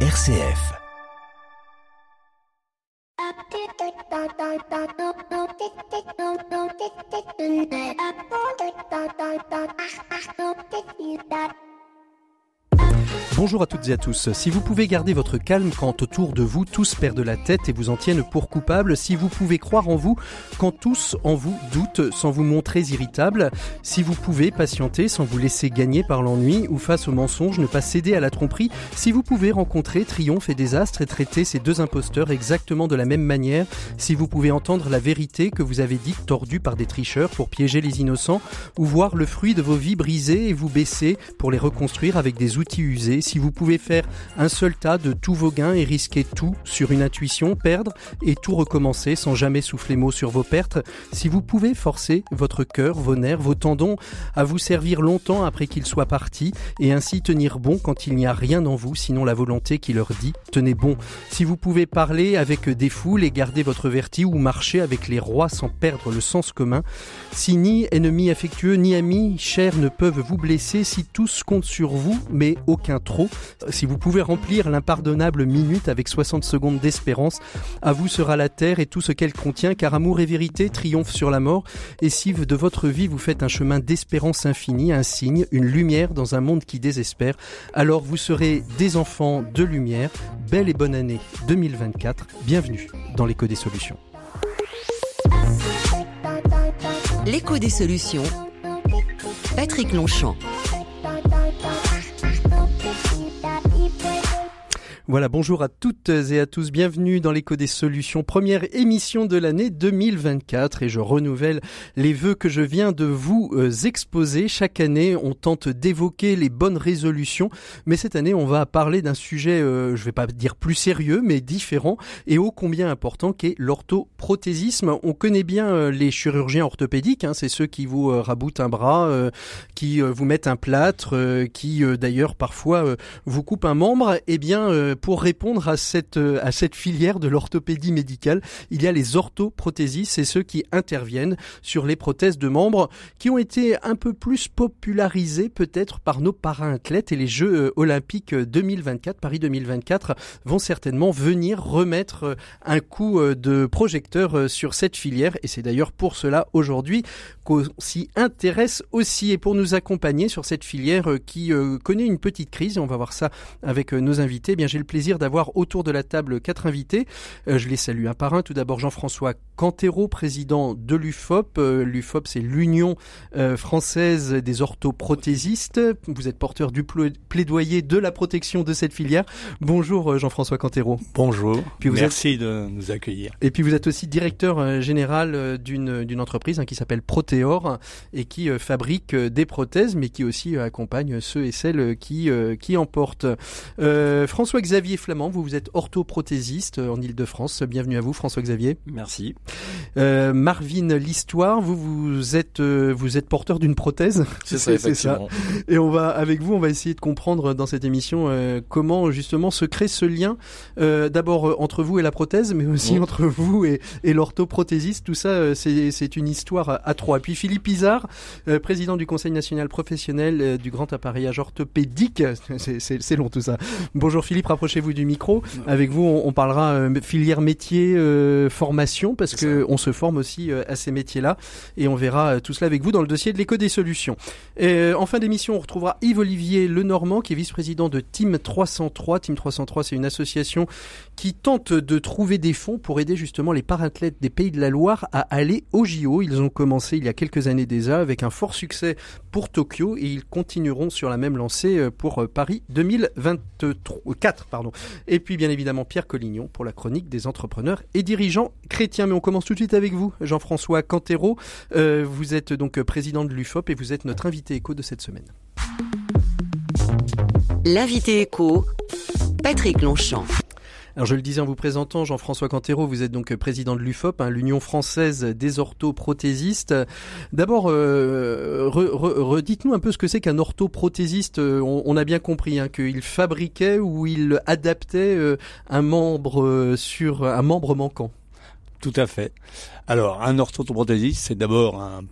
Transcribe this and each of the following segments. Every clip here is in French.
RCF. Bonjour à toutes et à tous. Si vous pouvez garder votre calme quand autour de vous tous perdent la tête et vous en tiennent pour coupable, si vous pouvez croire en vous quand tous en vous doutent sans vous montrer irritable, si vous pouvez patienter sans vous laisser gagner par l'ennui ou face au mensonge ne pas céder à la tromperie, si vous pouvez rencontrer triomphe et désastre et traiter ces deux imposteurs exactement de la même manière, si vous pouvez entendre la vérité que vous avez dite tordue par des tricheurs pour piéger les innocents ou voir le fruit de vos vies brisées et vous baisser pour les reconstruire avec des outils usés, si vous pouvez faire un seul tas de tous vos gains et risquer tout sur une intuition, perdre et tout recommencer sans jamais souffler mot sur vos pertes, si vous pouvez forcer votre cœur, vos nerfs, vos tendons à vous servir longtemps après qu'ils soient partis et ainsi tenir bon quand il n'y a rien en vous sinon la volonté qui leur dit tenez bon, si vous pouvez parler avec des foules et garder votre vertige ou marcher avec les rois sans perdre le sens commun, si ni ennemis affectueux ni amis chers ne peuvent vous blesser, si tous comptent sur vous mais aucun trop, si vous pouvez remplir l'impardonnable minute avec 60 secondes d'espérance, à vous sera la terre et tout ce qu'elle contient, car amour et vérité triomphent sur la mort. Et si de votre vie vous faites un chemin d'espérance infinie, un signe, une lumière dans un monde qui désespère, alors vous serez des enfants de lumière. Belle et bonne année 2024. Bienvenue dans l'écho des solutions. L'écho des solutions. Patrick Longchamp. Voilà, bonjour à toutes et à tous, bienvenue dans l'écho des solutions, première émission de l'année 2024 et je renouvelle les vœux que je viens de vous euh, exposer. Chaque année, on tente d'évoquer les bonnes résolutions, mais cette année, on va parler d'un sujet, euh, je vais pas dire plus sérieux, mais différent et ô combien important qu'est l'orthoprothésisme. On connaît bien euh, les chirurgiens orthopédiques, hein, c'est ceux qui vous raboutent un bras, qui vous mettent un plâtre, qui d'ailleurs parfois vous coupent un membre. Eh bien, pour répondre à cette, euh, à cette filière de l'orthopédie médicale, il y a les orthoprothésistes, c'est ceux qui interviennent sur les prothèses de membres qui ont été un peu plus popularisés peut-être par nos para-athlètes et les Jeux euh, olympiques 2024, Paris 2024 vont certainement venir remettre euh, un coup de projecteur sur cette filière et c'est d'ailleurs pour cela aujourd'hui qu'on s'y intéresse aussi et pour nous accompagner sur cette filière qui connaît une petite crise et on va voir ça avec nos invités. Eh bien j'ai plaisir d'avoir autour de la table quatre invités. Euh, je les salue un par un. Tout d'abord Jean-François Cantero, président de l'UFOP. Euh, L'UFOP, c'est l'Union euh, française des orthoprothésistes. Vous êtes porteur du plaidoyer de la protection de cette filière. Bonjour Jean-François Cantero. Bonjour. Puis vous Merci de nous accueillir. Et puis vous êtes aussi directeur général d'une entreprise hein, qui s'appelle Et qui fabrique des prothèses, mais qui aussi accompagne ceux et celles qui qui en portent. François Xavier Xavier Flamand, vous, vous êtes orthoprothésiste en Ile-de-France. Bienvenue à vous, François-Xavier. Merci. Euh, Marvin L'Histoire, vous, vous êtes, euh, vous êtes porteur d'une prothèse. C'est ça, effectivement. Et on va, avec vous, on va essayer de comprendre dans cette émission euh, comment justement se crée ce lien, d'abord entre vous et la prothèse, mais aussi entre vous et, et l'orthoprothésiste. Tout ça, c'est une histoire à trois. Puis Philippe Izard, président du Conseil national professionnel du grand appareillage orthopédique. C'est long tout ça. Bonjour Philippe, rapprochez-vous du micro. Avec vous, on, parlera euh, filière métier, euh, formation, parce que on se forme aussi euh, à ces métiers-là, et on verra tout cela avec vous dans le dossier de l'éco des solutions. en fin d'émission, on retrouvera Yves-Olivier Lenormand, qui est vice-président de Team 303. Team 303, c'est une association qui tente de trouver des fonds pour aider justement les parathlètes des Pays de la Loire à aller au JO. Ils ont commencé il y a quelques années déjà avec un fort succès pour Tokyo et ils continueront sur la même lancée pour Paris 2024. Et puis bien évidemment Pierre Collignon pour la chronique des entrepreneurs et dirigeants chrétiens. Mais on commence tout de suite avec vous, Jean-François Cantero. Euh, vous êtes donc président de l'UFOP et vous êtes notre invité éco de cette semaine. L'invité éco, Patrick Longchamp. Alors je le disais en vous présentant, Jean-François Cantero, vous êtes donc président de l'UFOP, hein, l'Union française des orthoprothésistes. D'abord, euh, redites-nous un peu ce que c'est qu'un orthoprothésiste. Euh, on, a bien compris hein, qu'il fabriquait ou il adaptait euh, un membre sur un membre manquant. Tout à fait. Alors, un orthoprothésiste, c'est d'abord un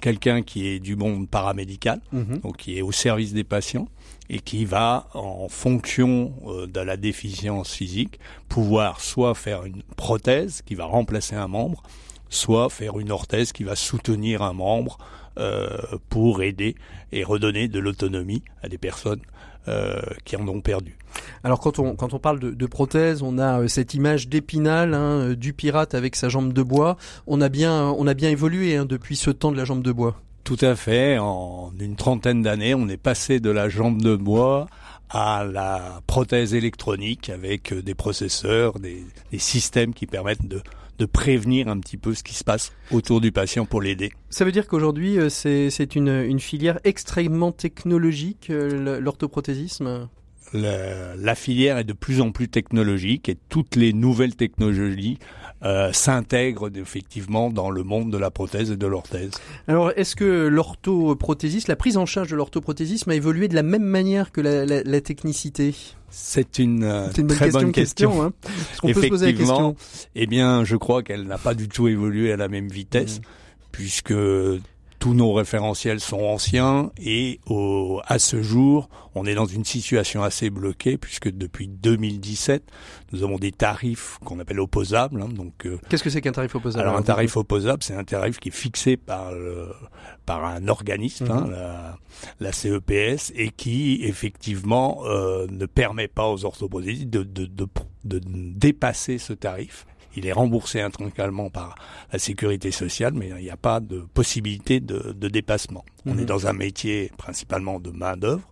quelqu'un qui est du monde paramédical, Mhm. donc qui est au service des patients et qui va, en fonction euh, de la déficience physique, pouvoir soit faire une prothèse qui va remplacer un membre, soit faire une orthèse qui va soutenir un membre euh, pour aider et redonner de l'autonomie à des personnes euh, qui en ont perdu. Alors quand on quand on parle de, de prothèse, on a euh, cette image d'Épinal, hein, euh, du pirate avec sa jambe de bois. On a bien on a bien évolué hein, depuis ce temps de la jambe de bois. Tout à fait. En une trentaine d'années, on est passé de la jambe de bois à la prothèse électronique avec des processeurs, des, des systèmes qui permettent de, de prévenir un petit peu ce qui se passe autour du patient pour l'aider. Ça veut dire qu'aujourd'hui euh, c'est une une filière extrêmement technologique euh, l'orthoprothésisme? La, la filière est de plus en plus technologique et toutes les nouvelles technologies euh, s'intègrent effectivement dans le monde de la prothèse et de l'orthèse. Alors, est-ce que l'orthoprothésisme, la prise en charge de l'orthoprothésisme a évolué de la même manière que la, la, la technicité? C'est une, euh, une très question, bonne question. question, hein. Est-ce qu'on peut se poser la Effectivement, question eh bien, je crois qu'elle n'a pas du tout évolué à la même vitesse, Mhm. puisque tous nos référentiels sont anciens et au, à ce jour, on est dans une situation assez bloquée, puisque depuis 2017, nous avons des tarifs qu'on appelle opposables. hein, donc, euh, Qu'est-ce que c'est qu'un tarif opposable alors un tarif opposable, c'est un tarif qui est fixé par le, par un organisme, hein, Mhm. la, la CEPS, et qui effectivement euh, ne permet pas aux orthoprothésistes de, de, de, de dépasser ce tarif. Il est remboursé intégralement par la sécurité sociale, mais il n'y a pas de possibilité de, de dépassement. On Mhm. est dans un métier principalement de main d'œuvre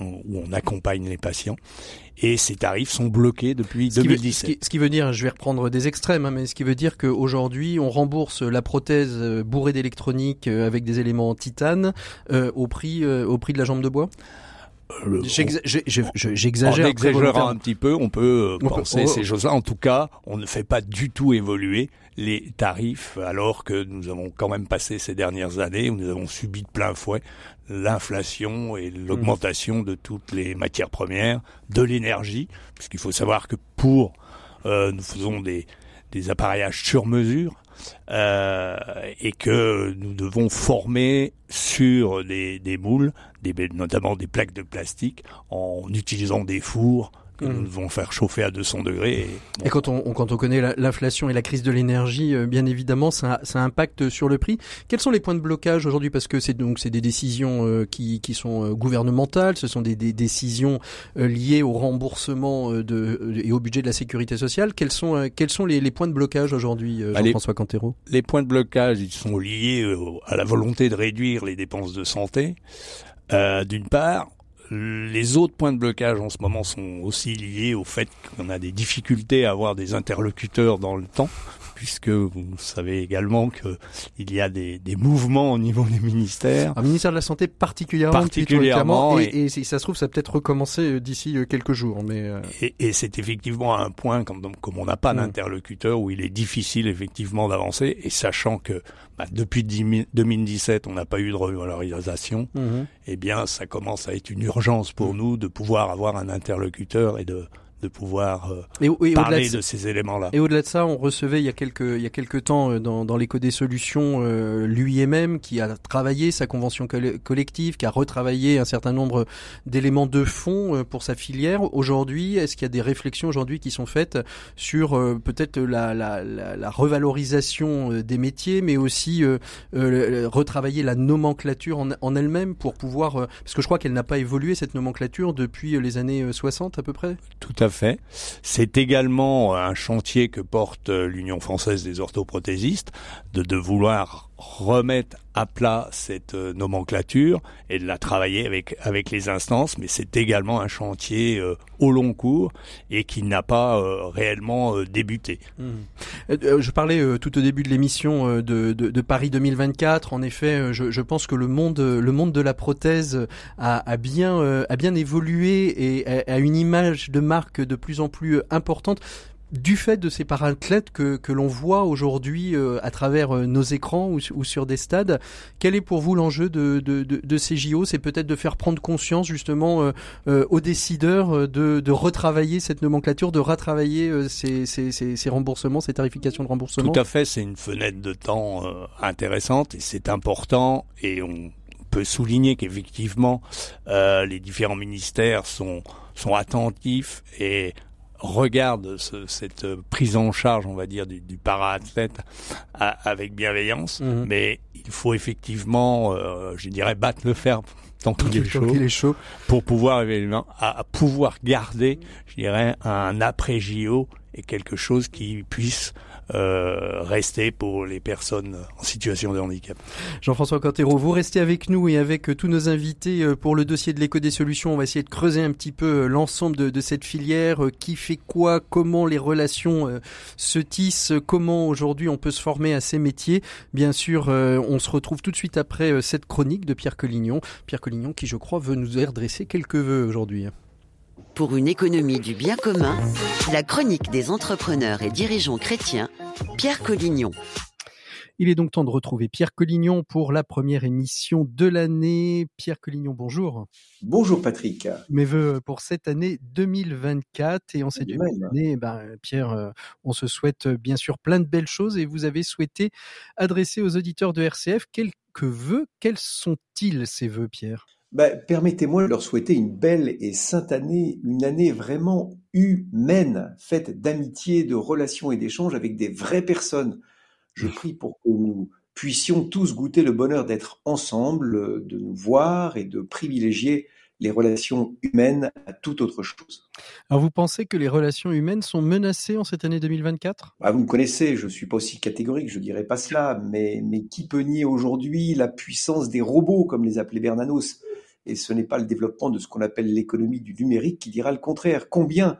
où on accompagne les patients et ces tarifs sont bloqués depuis Ce qui, veut, ce, 2017. qui, ce qui veut dire, je vais reprendre des extrêmes, hein, mais ce qui veut dire qu'aujourd'hui, on rembourse la prothèse euh, bourrée d'électronique euh, avec des éléments en titane euh, au prix euh, au prix de la jambe de bois? En J'exagère. très exagérant un petit peu, on peut euh, peut- penser ces choses-là. En tout cas, on ne fait pas du tout évoluer les tarifs, alors que nous avons quand même passé ces dernières années où nous avons subi de plein fouet l'inflation et l'augmentation de toutes les matières premières, de l'énergie, puisqu'il faut savoir que pour euh, nous faisons des, des appareillages sur mesure et que nous devons former sur des, moules, notamment des plaques de plastique, en utilisant des fours que nous devons faire chauffer à 200 degrés. Et, bon, Et quand on, on- quand on connaît la- l'inflation et la crise de l'énergie, euh, bien évidemment, ça, ça impacte sur le prix. Quels sont les points de blocage aujourd'hui? Parce que c'est donc c'est des décisions euh, qui, qui sont euh, gouvernementales, ce sont des, des décisions liées au remboursement de, et au budget de la sécurité sociale. Quels sont quels sont les, les points de blocage aujourd'hui. Jean-François Cantero? Les points de blocage, ils sont liés à la volonté de réduire les dépenses de santé, euh, d'une part. Les autres points de blocage en ce moment sont aussi liés au fait qu'on a des difficultés à avoir des interlocuteurs dans le temps, puisque vous savez également que il y a des, des mouvements au niveau des ministères. Un ministère de la Santé particulièrement, Particulièrement, et, et si ça se trouve, ça peut-être recommencer euh, d'ici euh, quelques jours. Mais euh, Et, et c'est effectivement un point, comme, comme on n'a pas Mm. d'interlocuteur, où il est difficile effectivement d'avancer, et sachant que bah, depuis 10 2017, on n'a pas eu de revalorisation, eh bien, ça commence à être une urgence pour nous de pouvoir avoir un interlocuteur et de, de pouvoir euh, et, et au-delà parler de- de ces éléments-là. Et au-delà de ça, on recevait il y a quelques il y a quelques temps euh, dans, dans l'éco des solutions euh, l'UIMM qui a travaillé sa convention coll- collective, qui a retravaillé un certain nombre d'éléments de fond euh, pour sa filière. Aujourd'hui, est-ce qu'il y a des réflexions aujourd'hui qui sont faites sur euh, peut-être la, la, la, la revalorisation euh, des métiers, mais aussi euh, euh, retravailler la nomenclature en, en elle-même pour pouvoir euh, parce que je crois qu'elle n'a pas évolué cette nomenclature depuis les années euh, 60 à peu près? Tout à C'est également un chantier que porte euh, l'Union française des orthoprothésistes de, de vouloir remettre à plat cette euh, nomenclature et de la travailler avec avec les instances, mais c'est également un chantier euh, au long cours et qui n'a pas euh, réellement euh, débuté. Euh, euh, Je parlais tout au début de l'émission de, de, de Paris 2024. En effet, je, je pense que le monde, le monde de la prothèse a, a bien, a bien évolué et a, une image de marque de plus en plus importante. Du fait de ces parathlètes que, que l'on voit aujourd'hui euh, à travers euh, nos écrans ou, ou, sur des stades, quel est pour vous l'enjeu de, de, de, de, ces JO C'est peut-être de faire prendre conscience justement euh, aux décideurs de, de retravailler cette nomenclature, de retravailler ces, ces, ces, ces, remboursements, ces tarifications de remboursement? Tout à fait, c'est une fenêtre de temps intéressante et c'est important et on peut souligner qu'effectivement les différents ministères sont sont attentifs et regarde ce, cette prise en charge, on va dire, du, du para-athlète avec bienveillance, mhm. mais il faut effectivement, euh, je dirais, battre le fer tant qu'il est, est chaud pour pouvoir évidemment à, pouvoir garder, je dirais, un après JO et quelque chose qui puisse euh, rester pour les personnes en situation de handicap. Jean-François Cantero, vous restez avec nous et avec euh, tous nos invités euh, pour le dossier de l'éco des solutions. On va essayer de creuser un petit peu l'ensemble de, de, cette filière, qui fait quoi, comment les relations se tissent, comment aujourd'hui on peut se former à ces métiers. Bien sûr, on se retrouve tout de suite après cette chronique de Pierre Collignon. Pierre Collignon qui, je crois, veut nous redresser quelques vœux aujourd'hui. Pour une économie du bien commun, la chronique des entrepreneurs et dirigeants chrétiens, Pierre Collignon. Il est donc temps de retrouver Pierre Collignon pour la première émission de l'année. Pierre Collignon, bonjour. Bonjour Patrick. Mes voeux pour cette année 2024 et en cette année, ben, Pierre, euh, on se souhaite bien sûr plein de belles choses et vous avez souhaité adresser aux auditeurs de RCF quelques vœux. Quels sont-ils ces vœux, Pierre? Ben, permettez-moi de leur souhaiter une belle et sainte année, une année vraiment humaine, faite d'amitié, de relations et d'échanges avec des vraies personnes. Je prie pour que nous puissions tous goûter le bonheur d'être ensemble, de nous voir et de privilégier les relations humaines à toute autre chose. Alors vous pensez que les relations humaines sont menacées en cette année 2024 ah, Vous me connaissez, je ne suis pas aussi catégorique, je ne dirais pas cela, mais, mais qui peut nier aujourd'hui la puissance des robots, comme les appelait Bernanos? Et ce n'est pas le développement de ce qu'on appelle l'économie du numérique qui dira le contraire. Combien,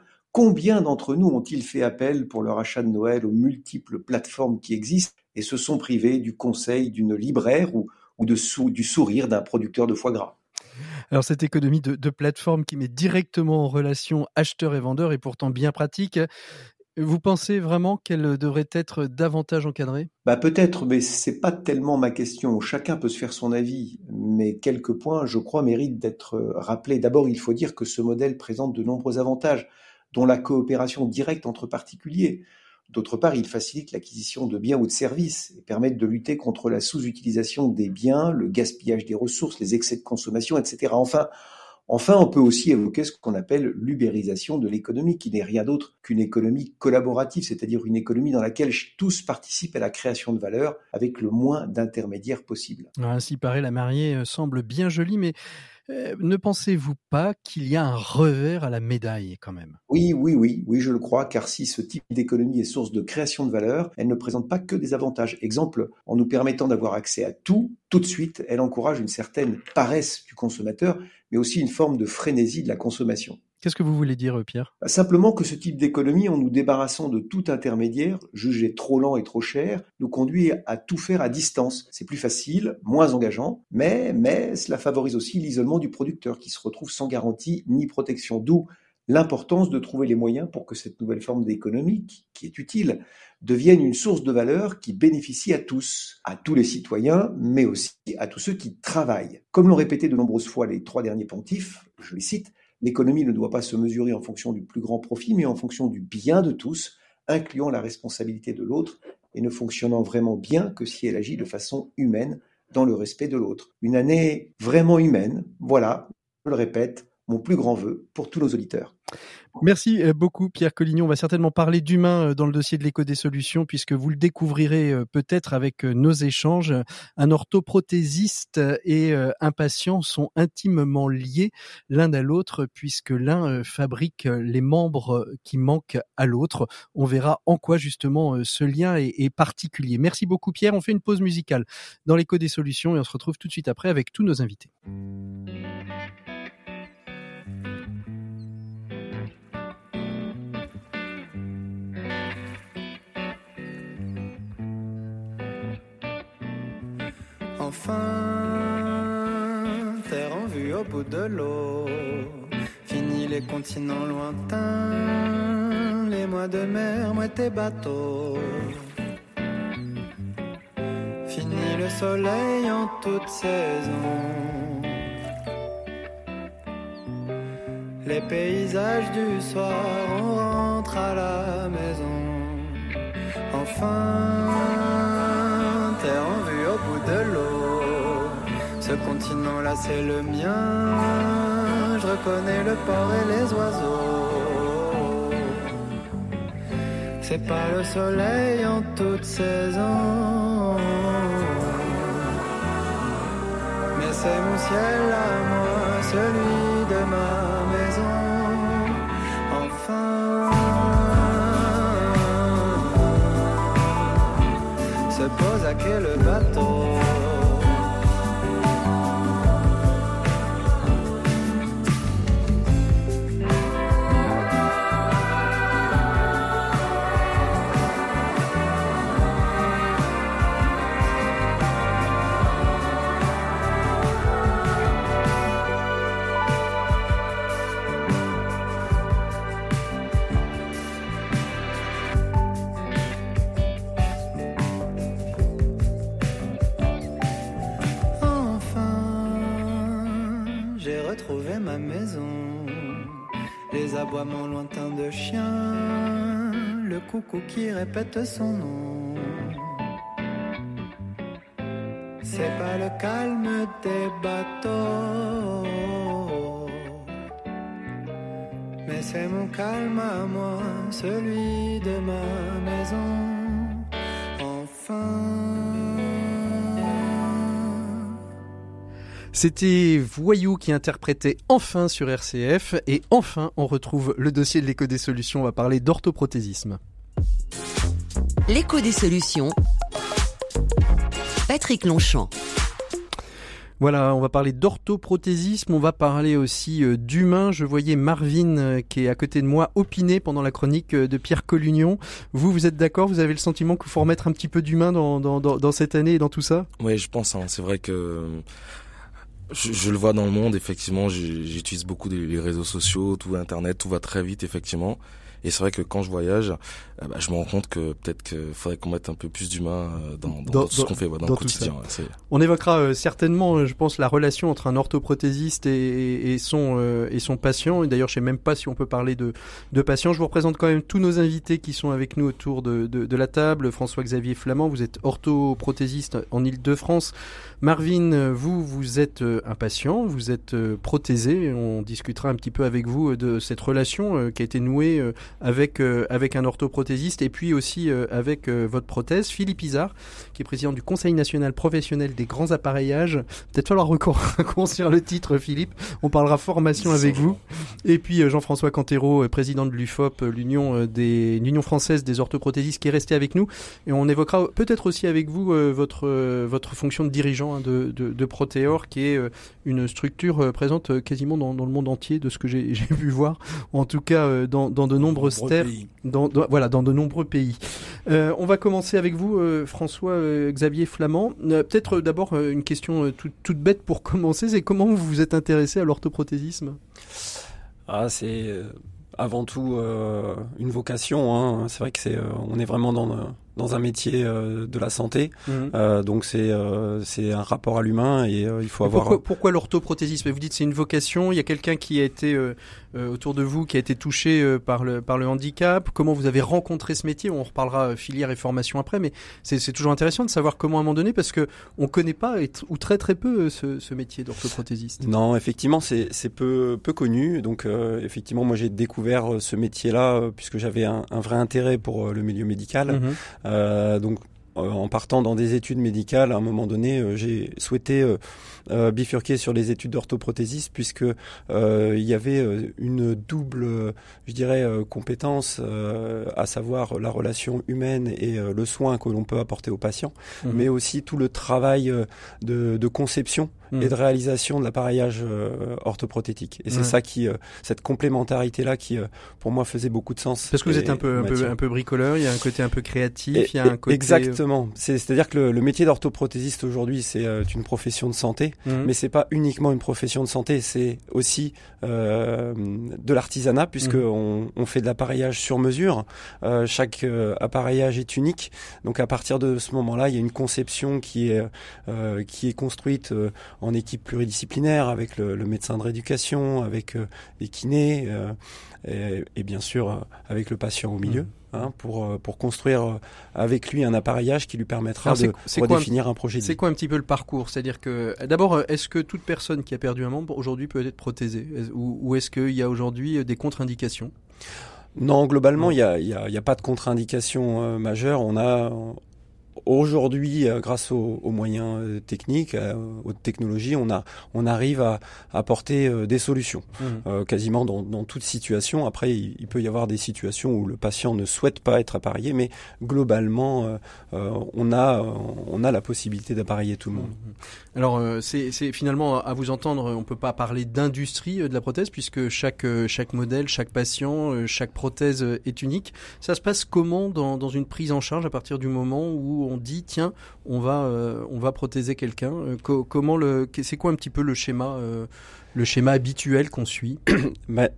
d'entre nous ont-ils fait appel pour leur achat de Noël aux multiples plateformes qui existent et se sont privés du conseil d'une libraire ou, du sourire d'un producteur de foie gras? Alors cette économie de, de plateforme qui met directement en relation acheteur et vendeur est pourtant bien pratique. Vous pensez vraiment qu'elle devrait être davantage encadrée? Bah Peut-être, mais ce n'est pas tellement ma question. Chacun peut se faire son avis, mais quelques points, je crois, méritent d'être rappelés. D'abord, il faut dire que ce modèle présente de nombreux avantages, dont la coopération directe entre particuliers. D'autre part, il facilite l'acquisition de biens ou de services et permet de lutter contre la sous-utilisation des biens, le gaspillage des ressources, les excès de consommation, etc. Enfin, Enfin, on peut aussi évoquer ce qu'on appelle l'ubérisation de l'économie, qui n'est rien d'autre qu'une économie collaborative, c'est-à-dire une économie dans laquelle tous participent à la création de valeur avec le moins d'intermédiaires possible. Ainsi paraît, la mariée euh, semble bien jolie, mais ne pensez-vous pas qu'il y a un revers à la médaille quand même? Oui, oui, oui, oui, je le crois, car si ce type d'économie est source de création de valeur, elle ne présente pas que des avantages. Exemple, en nous permettant d'avoir accès à tout, tout de suite, elle encourage une certaine paresse du consommateur, mais aussi une forme de frénésie de la consommation. Qu'est-ce que vous voulez dire, euh, Pierre? Bah, Simplement que ce type d'économie, en nous débarrassant de tout intermédiaire, jugé trop lent et trop cher, nous conduit à tout faire à distance. C'est plus facile, moins engageant, mais, mais cela favorise aussi l'isolement du producteur qui se retrouve sans garantie ni protection. D'où l'importance de trouver les moyens pour que cette nouvelle forme d'économie, qui est utile, devienne une source de valeur qui bénéficie à tous, à tous les citoyens, mais aussi à tous ceux qui travaillent. Comme l'ont répété de nombreuses fois les trois derniers pontifs, je les cite, L'économie ne doit pas se mesurer en fonction du plus grand profit, mais en fonction du bien de tous, incluant la responsabilité de l'autre et ne fonctionnant vraiment bien que si elle agit de façon humaine dans le respect de l'autre. Une année vraiment humaine, voilà, je le répète, mon plus grand vœu pour tous nos auditeurs. Merci euh, beaucoup Pierre Collignon. On va certainement parler d'humain euh, dans le dossier de l'éco des solutions puisque vous le découvrirez euh, peut-être avec nos échanges. Un orthoprothésiste et un patient sont intimement liés l'un à l'autre puisque l'un fabrique les membres qui manquent à l'autre. On verra en quoi justement ce lien est, particulier. Merci beaucoup Pierre. On fait une pause musicale dans l'éco des solutions et on se retrouve tout de suite après avec tous nos invités. Terre en vue au bout de l'eau. Fini les continents lointains, les moi de mer, moi tes bateaux. Fini le soleil en toute saison. Les paysages du soir, on rentre à la maison. Enfin, terre en vue au bout de l'eau. Ce continent-là, c'est le mien. Je reconnais le port et les oiseaux. C'est pas le soleil en toute saison. Mais c'est mon ciel à moi, celui de ma maison. Enfin, se pose à quel bateau. Les aboiements lointains de chiens, le coucou qui répète son nom. C'est pas le calme des bateaux, mais c'est mon calme à moi, celui de ma maison. C'était Voyou qui interprétait enfin sur RCF et enfin on retrouve le dossier de l'éco des solutions. On va parler d'orthoprothésisme. L'écho des solutions. Patrick Longchamp. Voilà, on va parler d'orthoprothésisme, on va parler aussi euh, d'humain. Je voyais Marvin euh, qui est à côté de moi opiner pendant la chronique euh, de Pierre Collunion. Vous, vous êtes d'accord? Vous avez le sentiment qu'il faut remettre un petit peu d'humain dans, dans, dans, dans cette année et dans tout ça? Oui, je pense. Hein, c'est vrai que je, je, le vois dans le monde. Effectivement, j'utilise beaucoup les réseaux sociaux, tout Internet, tout va très vite, effectivement. Et c'est vrai que quand je voyage, euh, bah, je me rends compte que peut-être qu'il faudrait qu'on mette un peu plus d'humain euh, dans, dans, dans, tout ce qu'on fait, ouais, dans, le quotidien. Ouais, On évoquera euh, certainement, je pense, la relation entre un orthoprothésiste et, et son euh, et son patient. Et d'ailleurs, je sais même pas si on peut parler de de patient. Je vous représente quand même tous nos invités qui sont avec nous autour de de, de la table. François-Xavier Flamand, vous êtes orthoprothésiste en Île-de-France. Marvin, vous vous êtes un patient, vous êtes prothésé. On discutera un petit peu avec vous de cette relation qui a été nouée avec avec un orthoprothésiste et puis aussi euh, avec euh, votre prothèse, Philippe Isard, qui est président du Conseil national professionnel des grands appareillages. Peut-être falloir reconstruire le titre, Philippe. On parlera formation avec vous. Et puis euh, Jean-François Cantero, président de l'UFOP, l'Union des l'Union française des orthoprothésistes, qui est resté avec nous. Et on évoquera peut-être aussi avec vous votre votre fonction de dirigeant hein, de, de, de Proteor, qui est une structure présente quasiment dans, dans le monde entier, de ce que j'ai pu voir, en tout cas dans, dans de nombreuses terres, dans, dans, voilà, dans de nombreux pays. Euh, on va commencer avec vous, euh, François euh, Xavier Flamand. Euh, peut-être d'abord une question toute, toute bête pour commencer, c'est comment vous vous êtes intéressé à l'orthoprothésisme? Ah, c'est avant tout une vocation. Hein. C'est vrai que c'est, on est vraiment dans dans un métier euh, de la santé. Mmh. Euh, donc c'est euh, c'est un rapport à l'humain et il faut avoir. Pourquoi, pourquoi l'orthoprothésisme Vous dites c'est une vocation. Il y a quelqu'un qui a été autour de vous qui a été touché par le par le handicap. Comment vous avez rencontré ce métier? On reparlera filière et formation après, mais c'est toujours intéressant de savoir comment à un moment donné parce que on connaît pas ou très très peu ce, ce métier d'orthoprothésiste. Non, effectivement c'est c'est peu peu connu. Donc effectivement moi j'ai découvert ce métier là puisque j'avais un, un, vrai intérêt pour le milieu médical. Mmh. Euh, donc en partant dans des études médicales, à un moment donné, euh, j'ai souhaité euh, euh, bifurquer sur les études d'orthoprothésiste puisque il y avait une double, je dirais, compétence, à savoir la relation humaine et le soin que l'on peut apporter aux patients, mmh. mais aussi tout le travail de, de conception et de réalisation de l'appareillage orthoprothétique. Et c'est ça qui, cette complémentarité là, qui pour moi faisait beaucoup de sens. Parce que vous êtes un peu, un peu, un peu bricoleur, il y a un côté un peu créatif, il y a un côté. Exactement. C'est-à-dire que le, métier d'orthoprothésiste aujourd'hui, c'est une profession de santé, mmh. mais c'est pas uniquement une profession de santé, c'est aussi de l'artisanat puisque mmh. on, on, fait de l'appareillage sur mesure. Euh, chaque euh, appareillage est unique. Donc à partir de ce moment-là, il y a une conception qui est euh, qui est construite en équipe pluridisciplinaire avec le, le médecin de rééducation, avec les kinés et, et, bien sûr avec le patient au milieu. Mmh. Hein, pour, pour construire avec lui un appareillage qui lui permettra de redéfinir un, projet. C'est quoi un petit peu le parcours? C'est-à-dire que d'abord, est-ce que toute personne qui a perdu un membre aujourd'hui peut être prothésée ou, ou est-ce qu'il y a aujourd'hui des contre-indications? Non, globalement, il n'y a, y a, y a, pas de contre-indication euh, majeure. On a, Aujourd'hui, euh, grâce aux, moyens euh, techniques, euh, aux technologies, on, a, on arrive à apporter des solutions, mmh. quasiment dans, dans, toute situation. Après, il, peut y avoir des situations où le patient ne souhaite pas être appareillé, mais globalement, on, a, on a la possibilité d'appareiller tout le monde. Mmh. Alors, c'est finalement, à vous entendre, on ne peut pas parler d'industrie de la prothèse, puisque chaque, chaque modèle, chaque patient, chaque prothèse est unique. Ça se passe comment dans, dans une prise en charge à partir du moment où on dit tiens, on va, euh, on va prothéser quelqu'un. Euh, c'est quoi un petit peu le schéma euh, le schéma habituel qu'on suit bah,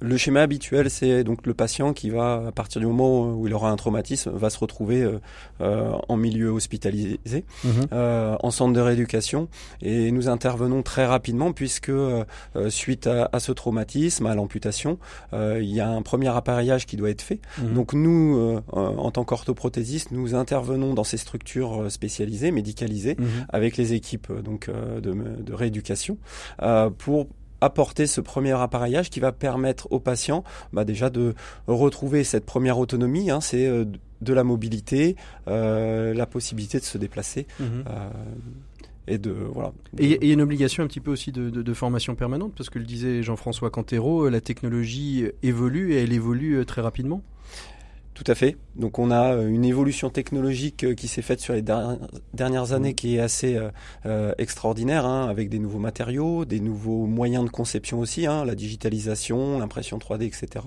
Le schéma habituel, c'est donc le patient qui va, à partir du moment où il aura un traumatisme, va se retrouver euh, euh en milieu hospitalisé, mhm. euh, en centre de rééducation, et nous intervenons très rapidement puisque euh, suite à, à, ce traumatisme, à l'amputation, il y a un premier appareillage qui doit être fait. Mhm. Donc nous, en tant qu'orthoprothésistes, nous intervenons dans ces structures spécialisées, médicalisées, mhm. avec les équipes donc de, de rééducation pour apporter ce premier appareillage qui va permettre aux patients bah déjà de retrouver cette première autonomie, hein, c'est euh, de la mobilité, euh, la possibilité de se déplacer. Mhm. Euh, et de voilà. Et il y a une obligation un petit peu aussi de, de, de formation permanente parce que le disait Jean-François Cantero, la technologie évolue et elle évolue très rapidement. Tout à fait. Donc on a euh, une évolution technologique euh, qui s'est faite sur les dernières années qui est assez euh, extraordinaire, hein, avec des nouveaux matériaux, des nouveaux moyens de conception aussi, hein, la digitalisation, l'impression 3D, etc.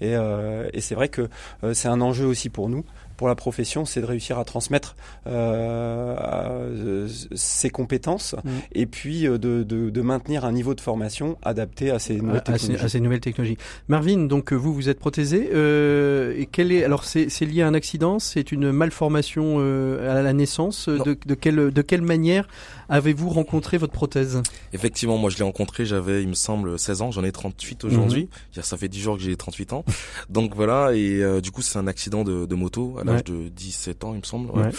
Et, et c'est vrai que c'est un enjeu aussi pour nous pour la profession, c'est de réussir à transmettre euh, euh ses compétences mmh. et puis euh, de, de, de, maintenir un niveau de formation adapté à ces nouvelles, technologies. À ces, nouvelles technologies. Marvin, donc euh, vous, vous êtes prothésé. Euh, et quel est alors c'est lié à un accident C'est une malformation à la naissance de, de, quelle, de quelle manière avez-vous rencontré votre prothèse? Effectivement, moi je l'ai rencontré, j'avais, il me semble, 16 ans, j'en ai 38 aujourd'hui. Mmh. Ça fait 10 jours que j'ai 38 ans. Donc voilà, et du coup c'est un accident de, de moto à l'âge de 17 ans, il me semble. Ouais.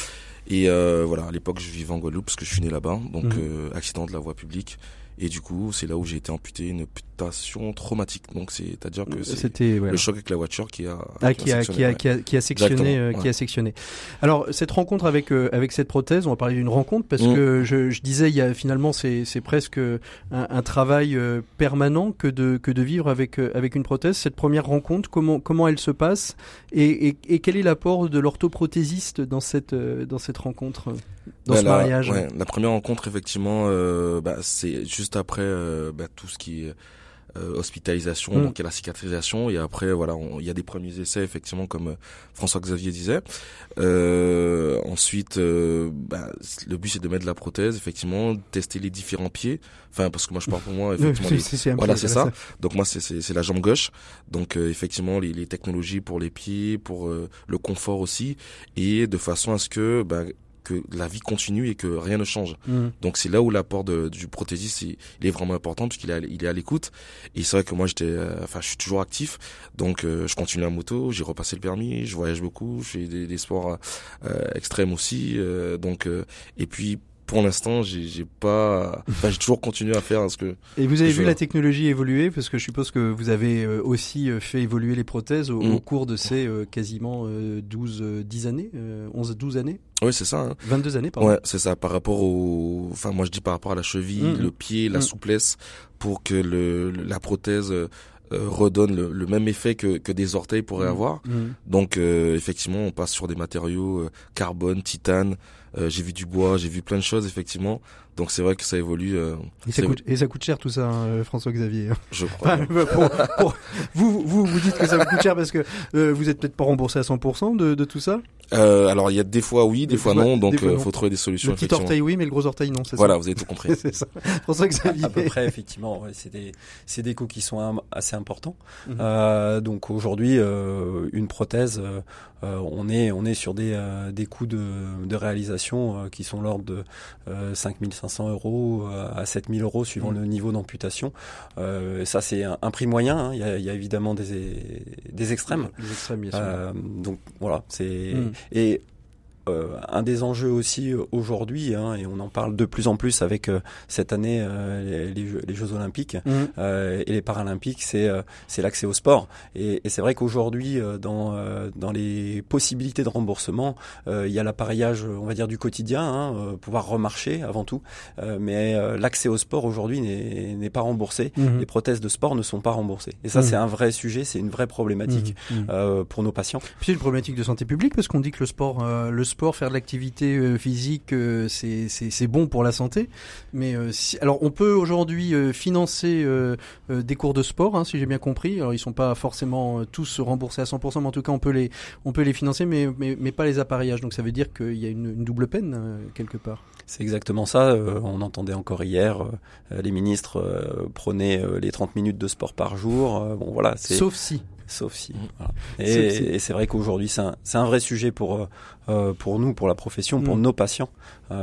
Et euh, voilà, à l'époque, je vivais en Guadeloupe parce que je suis né là-bas. Donc, mhm. euh, accident de la voie publique. Et du coup, c'est là où j'ai été amputé, une amputation traumatique. Donc, c'est-à-dire que c'était le choc avec la voiture qui a, ah, qui, a, qui, a, qui, a, qui a sectionné, euh, qui a sectionné. Alors, cette rencontre avec euh, avec cette prothèse, on va parler d'une rencontre parce mm. que je, je, disais, il y a finalement, c'est c'est presque un, un travail euh, permanent que de que de vivre avec avec une prothèse. Cette première rencontre, comment comment elle se passe et, et, et quel est l'apport de l'orthoprothésiste dans cette dans cette rencontre? Dans bah, ce la, mariage ouais, La première rencontre, effectivement, euh, bah, c'est juste après euh, bah, tout ce qui est euh, hospitalisation, mm. donc il y a la cicatrisation, et après, voilà, il y a des premiers essais, effectivement, comme François-Xavier disait. Euh, ensuite, bah, le but, c'est de mettre la prothèse, effectivement, tester les différents pieds. Enfin, parce que moi, je parle pour moi, effectivement. voilà, c'est ça. Donc moi, c'est la jambe gauche. Donc, effectivement, les, les, technologies pour les pieds, pour le confort aussi, et de façon à ce que... Que la vie continue et que rien ne change. Mmh. Donc c'est là où l'apport du prothésiste il, est vraiment important puisqu'il est, il est à l'écoute. Et c'est vrai que moi j'étais, euh, enfin je suis toujours actif, donc euh, je continue la moto, j'ai repassé le permis, je voyage beaucoup, je fais des, des sports euh, extrêmes aussi, donc et puis pour l'instant, j'ai pas, enfin, j'ai toujours continué à faire ce que. Et vous avez vu la technologie évoluer? Parce que je suppose que vous avez aussi fait évoluer les prothèses au, mm. cours de ces quasiment 12, 10 années, 11, 12 années? Oui, c'est ça. Hein. 22 années, pardon. Ouais, c'est ça. Par rapport au, enfin, moi je dis par rapport à la cheville, mm. le pied, la mm. souplesse, pour que le, la prothèse redonne le, même effet que, que des orteils pourraient avoir. Donc effectivement, on passe sur des matériaux carbone, titane. J'ai vu du bois, j'ai vu plein de choses effectivement. Donc c'est vrai que ça évolue. Euh, et, ça coûte, et, ça coûte, cher tout ça, hein, François Xavier. Je crois. vous, vous, vous dites que ça vous coûte cher parce que euh, vous êtes peut-être pas remboursé à 100% de, de tout ça. Euh, alors il y a des fois oui, des, fois, non, donc il faut trouver des solutions. Le petit orteil oui, mais le gros orteil non. Voilà, vous avez tout compris. c'est ça. François Xavier. À, peu près effectivement, c'est des c'est des coûts qui sont assez importants. Mhm. donc aujourd'hui, une prothèse, on est on est sur des des coûts de de réalisation qui sont l'ordre de 5500 500 euros euh, à 7000 euros suivant mm. le niveau d'amputation. Euh, ça, c'est un, prix moyen. Hein. Il, y a, évidemment des, des extrêmes. Des extrêmes, bien sûr. Euh, donc voilà, c'est mm. et euh, un des enjeux aussi euh, aujourd'hui, hein, et on en parle de plus en plus avec euh, cette année les, les, Jeux, Olympiques mmh. et les Paralympiques, c'est c'est l'accès au sport. Et, et c'est vrai qu'aujourd'hui, dans dans les possibilités de remboursement, il y a l'appareillage, on va dire du quotidien, hein, pouvoir remarcher avant tout, mais l'accès au sport aujourd'hui n'est pas remboursé. Mmh. Les prothèses de sport ne sont pas remboursées. Et ça, mmh. c'est un vrai sujet, c'est une vraie problématique pour nos patients. C'est une problématique de santé publique parce qu'on dit que le sport, le sport sport, faire de l'activité euh, physique, euh, c'est bon pour la santé. Mais euh, si, alors on peut aujourd'hui financer des cours de sport, hein, si j'ai bien compris. Alors ils sont pas forcément tous remboursés à 100%, mais en tout cas on peut les on peut les financer, mais mais, mais pas les appareillages. Donc ça veut dire qu'il y a une, une double peine quelque part. C'est exactement ça. on entendait encore hier les ministres prôner les 30 minutes de sport par jour. bon voilà. Sauf si sauf si. Mmh. Et, c'est vrai qu'aujourd'hui, c'est un, un, vrai sujet pour, euh, euh, pour nous, pour la profession, pour mmh. nos patients,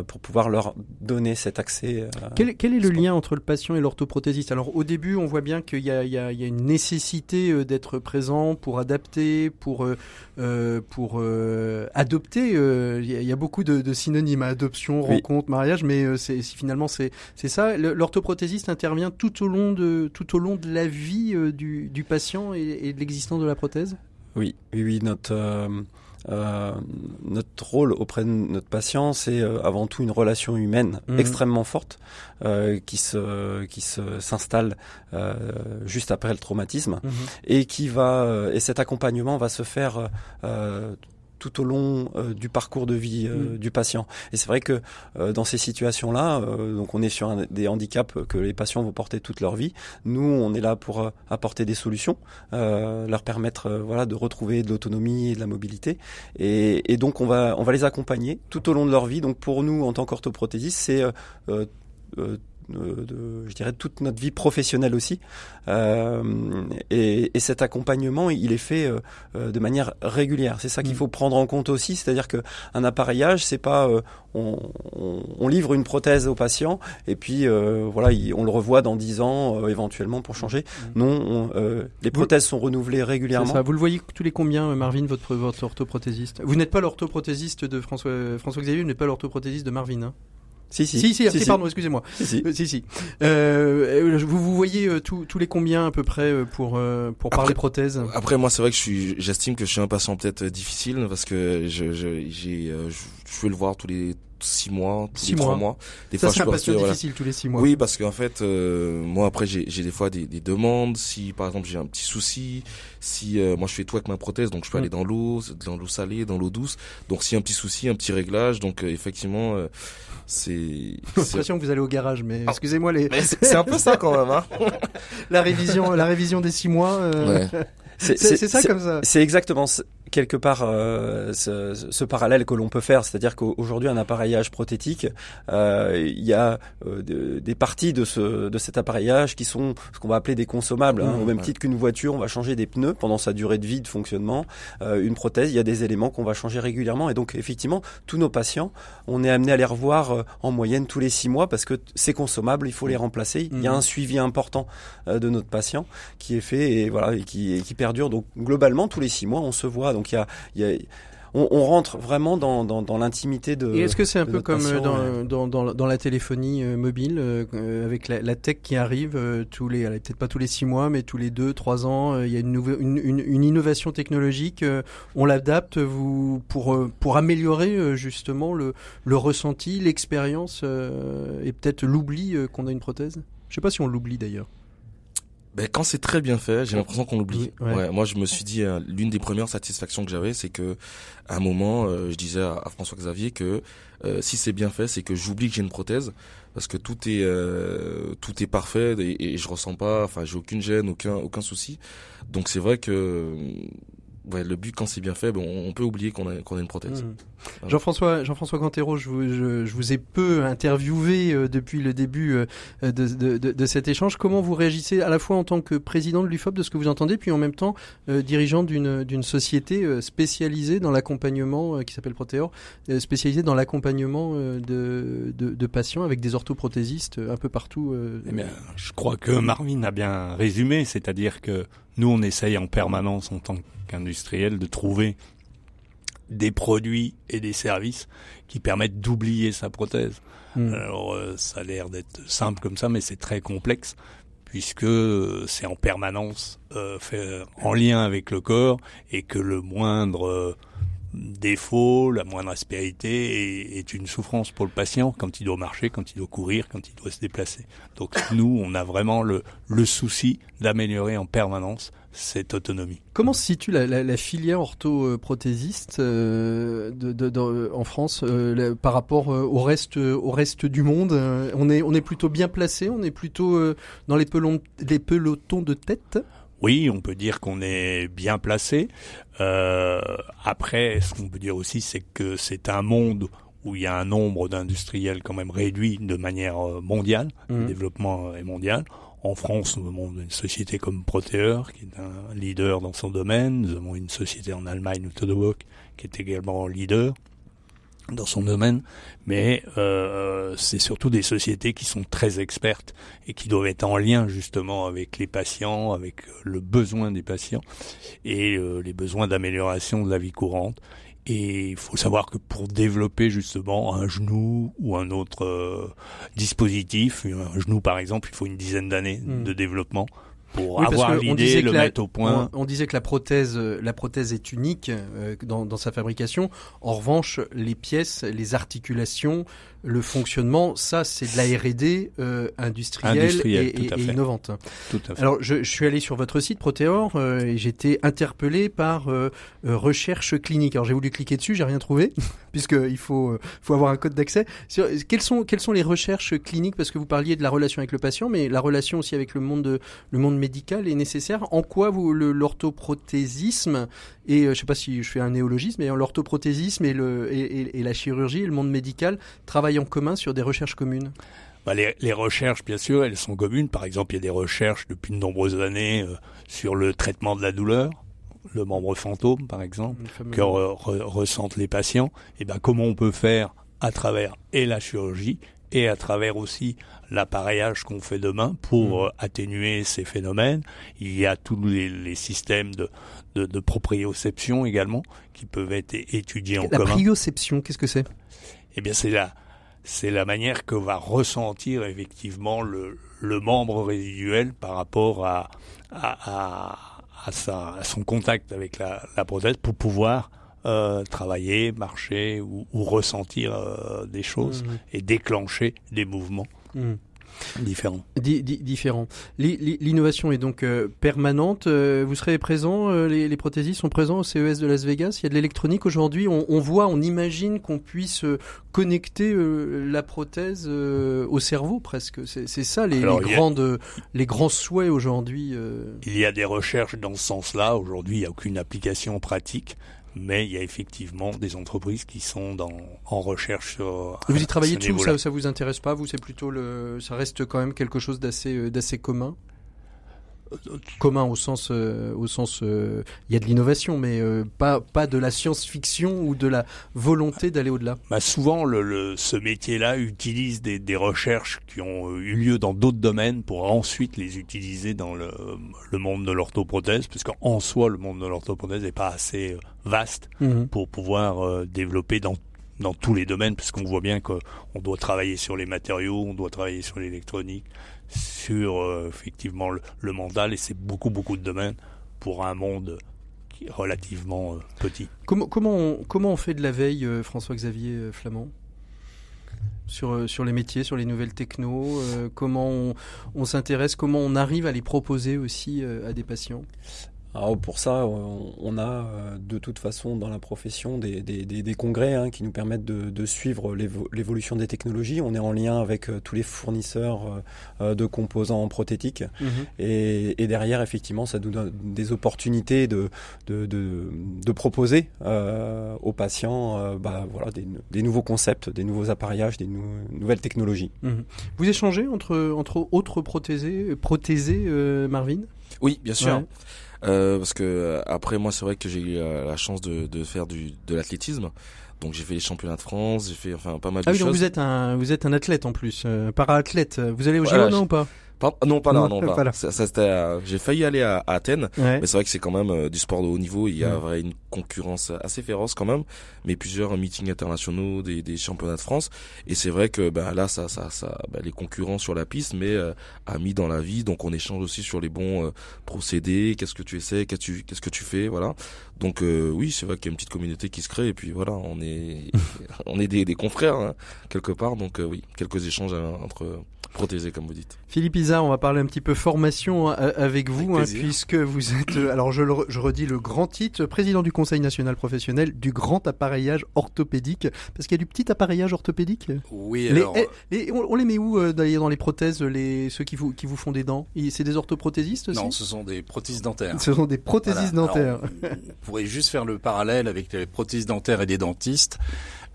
pour pouvoir leur donner cet accès. Quel, quel, est le lien entre le patient et l'orthoprothésiste? Alors au début, on voit bien qu'il y, y, y, a une nécessité d'être présent pour adapter, pour, pour adopter. Il y, a beaucoup de, de synonymes, adoption, rencontre, mariage, mais c'est finalement c'est ça. L'orthoprothésiste intervient tout au long de, tout au long de la vie du, du patient et, et de l'existence de la prothèse? Oui, oui, oui notre, euh, euh, notre rôle auprès de notre patient, c'est euh, avant tout une relation humaine mhm. extrêmement forte qui se qui se s'installe juste après le traumatisme mhm. et qui va et cet accompagnement va se faire tout au long euh, du parcours de vie euh, mm. du patient. Et c'est vrai que euh, dans ces situations-là, donc on est sur des handicaps que les patients vont porter toute leur vie. Nous, on est là pour apporter des solutions, leur permettre voilà de retrouver de l'autonomie et de la mobilité. Et, et, donc on va on va les accompagner tout au long de leur vie. Donc pour nous, en tant qu'orthoprothésiste, c'est de, je dirais, toute notre vie professionnelle aussi. Euh, et, et, cet accompagnement, il est fait euh, euh, de manière régulière. C'est ça qu'il mm. faut prendre en compte aussi, c'est-à-dire que un appareillage, c'est pas on, on, on, livre une prothèse au patient et puis voilà, on le revoit dans 10 ans éventuellement pour changer. Mm. Non, les prothèses sont renouvelées régulièrement. Ça. Vous le voyez tous les combien, Marvin, votre, votre orthoprothésiste? Vous n'êtes pas l'orthoprothésiste de François, François Xavier, vous n'êtes pas l'orthoprothésiste de Marvin. Hein? Si, si. Si, si, pardon, excusez-moi. Si, si. Euh, si. Euh, vous, vous voyez euh, tous les combien à peu près euh, pour, pour parler prothèse Après, moi, c'est vrai que je suis, j'estime que je suis un patient peut-être difficile parce que je, je, j'ai, je, je veux le voir tous les six mois, tous les trois mois. Des ça, fois, je peux difficile tous les six mois. Oui, parce qu'en fait, euh, moi après, j'ai des fois des, des, demandes. Si par exemple j'ai un petit souci, si moi je fais tout avec ma prothèse, donc je peux mm. aller dans l'eau, dans l'eau salée, dans l'eau douce. Donc si un petit souci, un petit réglage, donc effectivement c'est l'impression que vous allez au garage, mais ah. excusez-moi les. C'est un peu ça quand même. Hein la révision, la révision des six mois. Euh... Ouais. C'est ça comme ça. C'est exactement quelque part euh, ce, ce, parallèle que l'on peut faire, c'est-à-dire qu'aujourd'hui un appareillage prothétique, euh, il y a euh, de, des parties de, ce, de cet appareillage qui sont ce qu'on va appeler des consommables. Hein. Mmh, au même titre qu'une voiture, on va changer des pneus pendant sa durée de vie de fonctionnement. Euh, une prothèse, il y a des éléments qu'on va changer régulièrement, et donc effectivement, tous nos patients, on est amené à les revoir euh, en moyenne tous les six mois parce que c'est consommable, il faut les remplacer. Il y a mmh. un suivi important de notre patient qui est fait et voilà et qui, et qui perdure. Donc globalement, tous les six mois, on se voit. Donc il y a, on, on, rentre vraiment dans, dans, dans l'intimité de. Et est-ce que c'est un peu comme euh, dans, la téléphonie euh, mobile, euh, avec la, la, tech qui arrive tous les, peut-être pas tous les six mois, mais tous les deux, trois ans, il y a une, nouvelle, une, une, une, innovation technologique. on l'adapte vous pour pour améliorer justement le, le ressenti, l'expérience et peut-être l'oubli qu'on a une prothèse? Je sais pas si on l'oublie d'ailleurs. Ben, quand c'est très bien fait, j'ai l'impression qu'on l'oublie. ouais. moi, je me suis dit, euh, l'une des premières satisfactions que j'avais, c'est que, à un moment, euh, je disais à, François Xavier que euh, si c'est bien fait, c'est que j'oublie que j'ai une prothèse, parce que tout est tout est parfait et, et, je ressens pas, enfin, j'ai aucune gêne, aucun aucun souci. Donc c'est vrai que ouais, le but quand c'est bien fait, bon, on peut oublier qu'on a, qu'on a une prothèse. Mmh. Jean-François Jean-François Cantero, je vous, je, je vous ai peu interviewé euh, depuis le début euh, de, de, de, de, cet échange. Comment vous réagissez à la fois en tant que président de l'UFOP de ce que vous entendez, puis en même temps euh, dirigeant d'une d'une société spécialisée dans l'accompagnement qui s'appelle Proteor, spécialisée dans l'accompagnement de, de, de, patients avec des orthoprothésistes un peu partout. Eh bien, je crois que Marvin a bien résumé, c'est-à-dire que nous on essaye en permanence en tant qu'industriel de trouver des produits et des services qui permettent d'oublier sa prothèse. Hmm. Alors euh, ça a l'air d'être simple comme ça, mais c'est très complexe puisque c'est en permanence euh, fait en lien avec le corps et que le moindre euh, défaut, la moindre aspérité est, est, une souffrance pour le patient quand il doit marcher, quand il doit courir, quand il doit se déplacer. Donc nous, on a vraiment le, le souci d'améliorer en permanence cette autonomie. Comment se situe la, la, la filière orthoprothésiste euh, de, de, de, en France euh, par rapport euh, au reste au reste du monde On est on est plutôt bien placé, on est plutôt euh, dans les, pelons, les pelotons de tête? Oui, on peut dire qu'on est bien placé. Après, ce qu'on peut dire aussi, c'est que c'est un monde où il y a un nombre d'industriels quand même réduit de manière mondiale. Mmh. Le développement est mondial. En France, nous avons une société comme Proteor, qui est un leader dans son domaine. Nous avons une société en Allemagne, Todowok, qui est également leader dans son domaine, mais euh, c'est surtout des sociétés qui sont très expertes et qui doivent être en lien justement avec les patients, avec le besoin des patients et euh, les besoins d'amélioration de la vie courante. Et il faut savoir que pour développer justement un genou ou un autre euh, dispositif, un genou par exemple, il faut une dizaine d'années mmh. de développement pour oui, avoir l'idée, le la, mettre au point. On, on, disait que la prothèse, euh, la prothèse est unique euh, dans, dans, sa fabrication. En revanche, les pièces, les articulations, le fonctionnement, ça, c'est de la R&D euh, industrielle, industrielle, et, et, et innovante. Tout à fait. Alors, je, je, suis allé sur votre site Proteor euh, et j'étais interpellé par euh, euh, recherche clinique. Alors, j'ai voulu cliquer dessus, j'ai rien trouvé puisqu'il faut faut avoir un code d'accès. Quelles sont quelles sont les recherches cliniques? Parce que vous parliez de la relation avec le patient, mais la relation aussi avec le monde de, le monde médical est nécessaire. En quoi vous l'orthoprothésisme et je sais pas si je fais un néologisme, mais l'orthoprothésisme et le et, et la chirurgie, le monde médical travaillent en commun sur des recherches communes? Bah les, les, recherches, bien sûr, elles sont communes. Par exemple, il y a des recherches depuis de nombreuses années euh, sur le traitement de la douleur, le membre fantôme, par exemple, que re, re, ressentent les patients. Et ben, comment on peut faire à travers et la chirurgie et à travers aussi l'appareillage qu'on fait demain pour mmh. atténuer ces phénomènes. Il y a tous les, les systèmes de, de, de, proprioception également qui peuvent être étudiés en la commun. La proprioception, qu'est-ce que c'est? Eh bien, c'est la c'est la manière que va ressentir effectivement le, le membre résiduel par rapport à, à, à, à, sa, à son contact avec la, la prothèse pour pouvoir euh, travailler, marcher ou, ou ressentir euh, des choses mmh. et déclencher des mouvements. Mmh. Différent. Di di différent. L'innovation est donc euh, permanente. Vous serez présent, les, les, prothésistes sont présents au CES de Las Vegas? Il y a de l'électronique aujourd'hui. On, on, voit, on imagine qu'on puisse connecter la prothèse au cerveau presque. C'est ça les, Alors, les grandes, a... les grands souhaits aujourd'hui. Il y a des recherches dans ce sens-là. Aujourd'hui, il n'y a aucune application pratique mais il y a effectivement des entreprises qui sont dans, en recherche sur. Vous y travaillez dessus ça, ça vous intéresse pas? Vous, c'est plutôt le, ça reste quand même quelque chose d'assez, euh, d'assez commun? Commun au sens euh, au sens euh, il y a de l'innovation mais euh, pas pas de la science-fiction ou de la volonté d'aller au-delà. Bah souvent le, le ce métier-là utilise des, des recherches qui ont eu lieu dans d'autres domaines pour ensuite les utiliser dans le, le monde de l'orthoprothèse parce qu'en soi le monde de l'orthoprothèse n'est pas assez vaste mmh. pour pouvoir développer dans dans tous les domaines, parce qu'on voit bien qu'on doit travailler sur les matériaux, on doit travailler sur l'électronique, sur euh, effectivement le, le, mental, et c'est beaucoup, beaucoup de domaines pour un monde qui est relativement euh, petit. Comment, comment, on, comment on fait de la veille, euh, François-Xavier Flamand? Sur, sur les métiers, sur les nouvelles technos, comment on s'intéresse, comment on arrive à les proposer aussi à des patients? Alors pour ça, on a euh, de toute façon dans la profession des, des, des, congrès hein, qui nous permettent de, de suivre l'évolution des technologies. On est en lien avec euh, tous les fournisseurs euh, de composants prothétiques mhm. et, et, derrière, effectivement, ça nous donne des opportunités de, de, de, de proposer euh, aux patients bah, voilà, des, des, nouveaux concepts, des nouveaux appareillages, des nouvelles technologies. Mhm. Vous échangez entre, entre autres prothésés, prothésés Marvin? Oui, bien sûr. Euh, parce que euh, après moi c'est vrai que j'ai eu euh, la chance de, de faire du de l'athlétisme. Donc j'ai fait les championnats de France, j'ai fait enfin pas mal de ah oui, Donc vous êtes un vous êtes un athlète en plus, euh, para-athlète. Vous allez au voilà, non ou pas? Non, pas là, non, pas. Ça, ça c'était, j'ai failli aller à, Athènes, mais c'est vrai que c'est quand même euh, du sport de haut niveau. Il y a ouais. une concurrence assez féroce quand même, mais plusieurs meetings internationaux, des, des championnats de France. Et c'est vrai que bah, là, ça, ça, ça, bah, les concurrents sur la piste, mais euh, amis dans la vie. Donc on échange aussi sur les bons euh, procédés. Qu'est-ce que tu essaies, qu'est-ce que tu, fais, voilà. Donc euh, oui, c'est vrai qu'il y a une petite communauté qui se crée. Et puis voilà, on est, on est des, des confrères hein, quelque part. Donc oui, quelques échanges entre protégé, comme vous dites. Philippe Isa, on va parler un petit peu formation hein, avec vous, hein, puisque vous êtes, euh, alors je, le, je redis le grand titre, président du Conseil national professionnel du grand appareillage orthopédique, parce qu'il y a du petit appareillage orthopédique? Oui, alors... et on, les met où euh, dans les prothèses, les, ceux qui vous, qui vous font des dents? C'est des orthoprothésistes aussi? Non, ce sont des prothèses dentaires. Ce sont des prothésistes dentaires. on pourrait juste faire le parallèle avec les prothèses dentaires et des dentistes.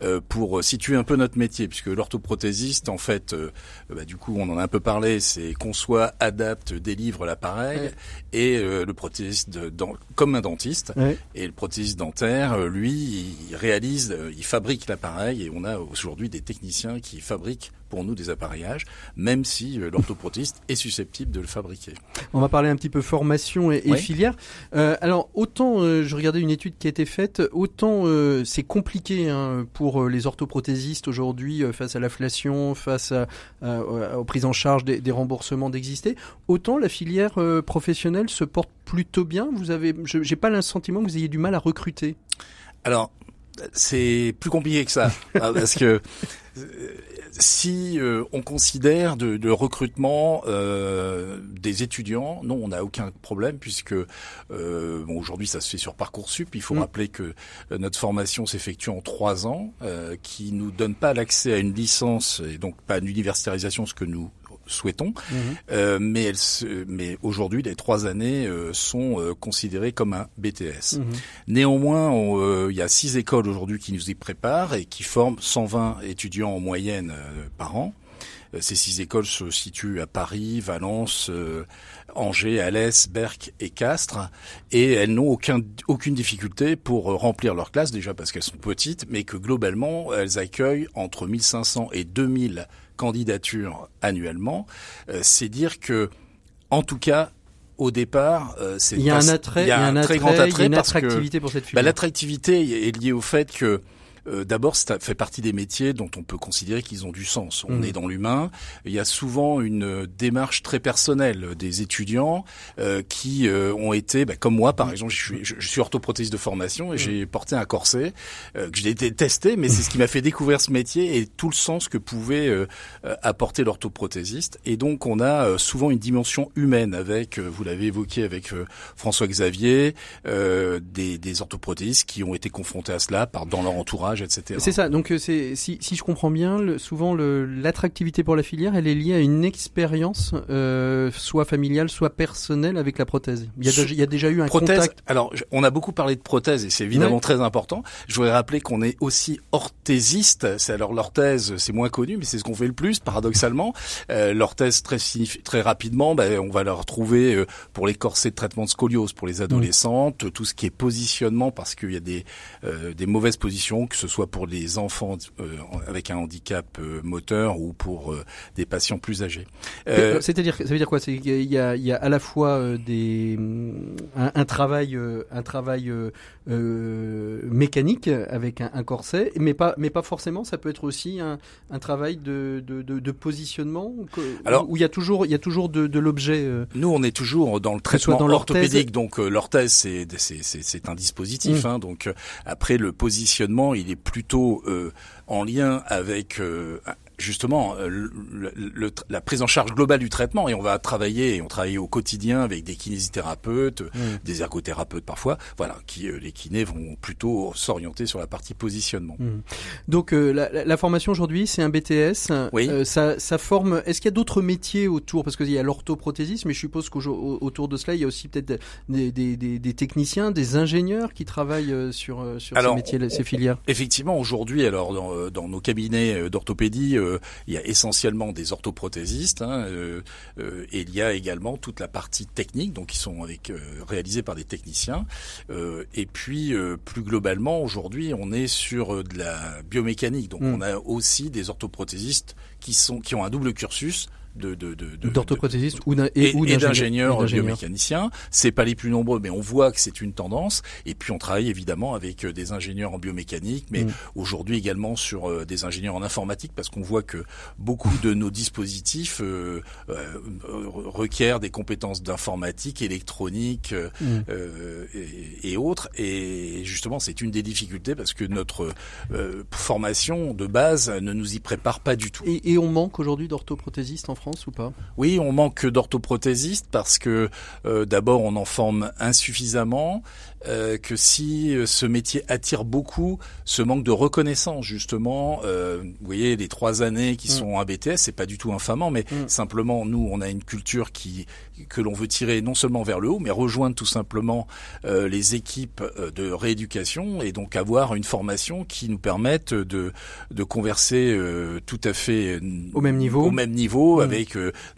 Euh, pour situer un peu notre métier, puisque l'orthoprothésiste, en fait, euh, bah, du coup, on en a un peu parlé, c'est conçoit, adapte, délivre l'appareil, et euh, le prothésiste, de, dans, comme un dentiste, et le prothésiste dentaire, lui, il réalise, il fabrique l'appareil, et on a aujourd'hui des techniciens qui fabriquent pour nous des appareillages, même si euh, l'orthoprothiste est susceptible de le fabriquer. On va parler un petit peu formation et, filière. Euh, alors autant euh, je regardais une étude qui a été faite, autant euh, c'est compliqué hein, pour les orthoprothésistes aujourd'hui face à l'inflation, face à, aux prises en charge des, des remboursements d'exister, autant la filière professionnelle se porte plutôt bien. Vous avez, j'ai pas le sentiment que vous ayez du mal à recruter. Alors c'est plus compliqué que ça, hein, parce que si euh, on considère de, de recrutement euh, des étudiants, non, on n'a aucun problème puisque euh, bon, aujourd'hui ça se fait sur parcoursup. Il faut mm. rappeler que notre formation s'effectue en trois ans, euh, qui nous donne pas l'accès à une licence et donc pas une universitarisation, ce que nous souhaitons. Mhm. Euh, mais elle mais aujourd'hui, les trois années euh, sont euh, considérées comme un BTS. Mhm. Néanmoins, euh, il y a six écoles aujourd'hui qui nous y préparent et qui forment 120 étudiants en moyenne par an. Ces six écoles se situent à Paris, Valence, Angers, Alès, Berck et Castres, et elles n'ont aucun, aucune difficulté pour remplir leurs classes, déjà parce qu'elles sont petites, mais que globalement, elles accueillent entre 1500 et 2000 candidatures annuellement, euh, c'est dire que, en tout cas, au départ, euh, c'est il y a un attrait, il y a un, très grand attrait, il y a une attractivité pour cette bah, filière. L'attractivité est liée au fait que euh, d'abord, ça fait partie des métiers dont on peut considérer qu'ils ont du sens. On mm. est dans l'humain. Il y a souvent une démarche très personnelle des étudiants euh, qui euh, ont été, bah, comme moi par mm. exemple, je suis, je, suis orthoprothésiste de formation et mm. j'ai porté un corset que j'ai été testé, mais c'est ce qui m'a fait découvrir ce métier et tout le sens que pouvait apporter l'orthoprothésiste. Et donc, on a souvent une dimension humaine avec, vous l'avez évoqué avec François Xavier, des, des orthoprothésistes qui ont été confrontés à cela par dans leur entourage c'est ça. Donc euh, c'est si, si je comprends bien, le, souvent l'attractivité pour la filière, elle est liée à une expérience, euh, soit familiale, soit personnelle avec la prothèse. Il y a, il y a déjà eu un prothèse, contact. Alors on a beaucoup parlé de prothèse et c'est évidemment très important. Je voudrais rappeler qu'on est aussi orthésiste. C'est alors l'orthèse, c'est moins connu, mais c'est ce qu'on fait le plus, paradoxalement. Euh, l'orthèse très très rapidement, ben, on va la retrouver euh, pour les corsets de traitement de scoliose pour les adolescentes, tout ce qui est positionnement parce qu'il y a des euh, des mauvaises positions que ce soit pour les enfants euh, avec un handicap euh, moteur ou pour euh, des patients plus âgés. C'est-à-dire, ça veut dire quoi? Il y a, il y a à la fois des un, un travail, un travail mécanique avec un, un, corset, mais pas, mais pas forcément. Ça peut être aussi un, un travail de, de, de, de positionnement. Alors, où il y a toujours, il y a toujours de, de l'objet. Nous, on est toujours dans le traitement dans orthopédique, donc l'orthèse c'est c'est c'est un dispositif. Mmh. Hein, donc après le positionnement, il est plutôt en lien avec justement euh, le, la prise en charge globale du traitement et on va travailler et on travaille au quotidien avec des kinésithérapeutes, mmh. des ergothérapeutes parfois, voilà, qui euh, les kinés vont plutôt s'orienter sur la partie positionnement. Mmh. Donc euh, la, la, formation aujourd'hui, c'est un BTS. Oui. ça, ça forme. Est-ce qu'il y a d'autres métiers autour? Parce qu'il y a l'orthoprothésisme, mais je suppose qu'autour de cela, il y a aussi peut-être des, des, des, des, techniciens, des ingénieurs qui travaillent sur sur ces métiers, ces filières. Effectivement, aujourd'hui, alors dans, dans nos cabinets d'orthopédie il y a essentiellement des orthoprothésistes hein, euh, euh, et il y a également toute la partie technique, donc qui sont avec euh, réalisés par des techniciens. et puis plus globalement, aujourd'hui, on est sur de la biomécanique, donc hmm. on a aussi des orthoprothésistes qui sont qui ont un double cursus de d'orthoprothésistes ou et, et d'ingénieurs biomécaniciens. C'est pas les plus nombreux, mais on voit que c'est une tendance. Et puis on travaille évidemment avec euh, des ingénieurs en biomécanique, mais mm. aujourd'hui également sur euh, des ingénieurs en informatique, parce qu'on voit que beaucoup de nos dispositifs euh, requièrent des compétences d'informatique, électronique mm. et, et, autres. Et justement, c'est une des difficultés parce que notre formation de base ne nous y prépare pas du tout. Et, et on manque aujourd'hui d'orthoprothésistes en France? Ou pas? Oui, on manque d'orthoprothésistes parce que euh, d'abord on en forme insuffisamment euh, que si euh, ce métier attire beaucoup, ce manque de reconnaissance justement, euh, vous voyez les trois années qui mm. sont un BTS, c'est pas du tout infamant, mais mm. simplement nous on a une culture qui que l'on veut tirer non seulement vers le haut, mais rejoindre tout simplement euh, les équipes de rééducation et donc avoir une formation qui nous permette de de converser tout à fait au même niveau, au même niveau mm. avec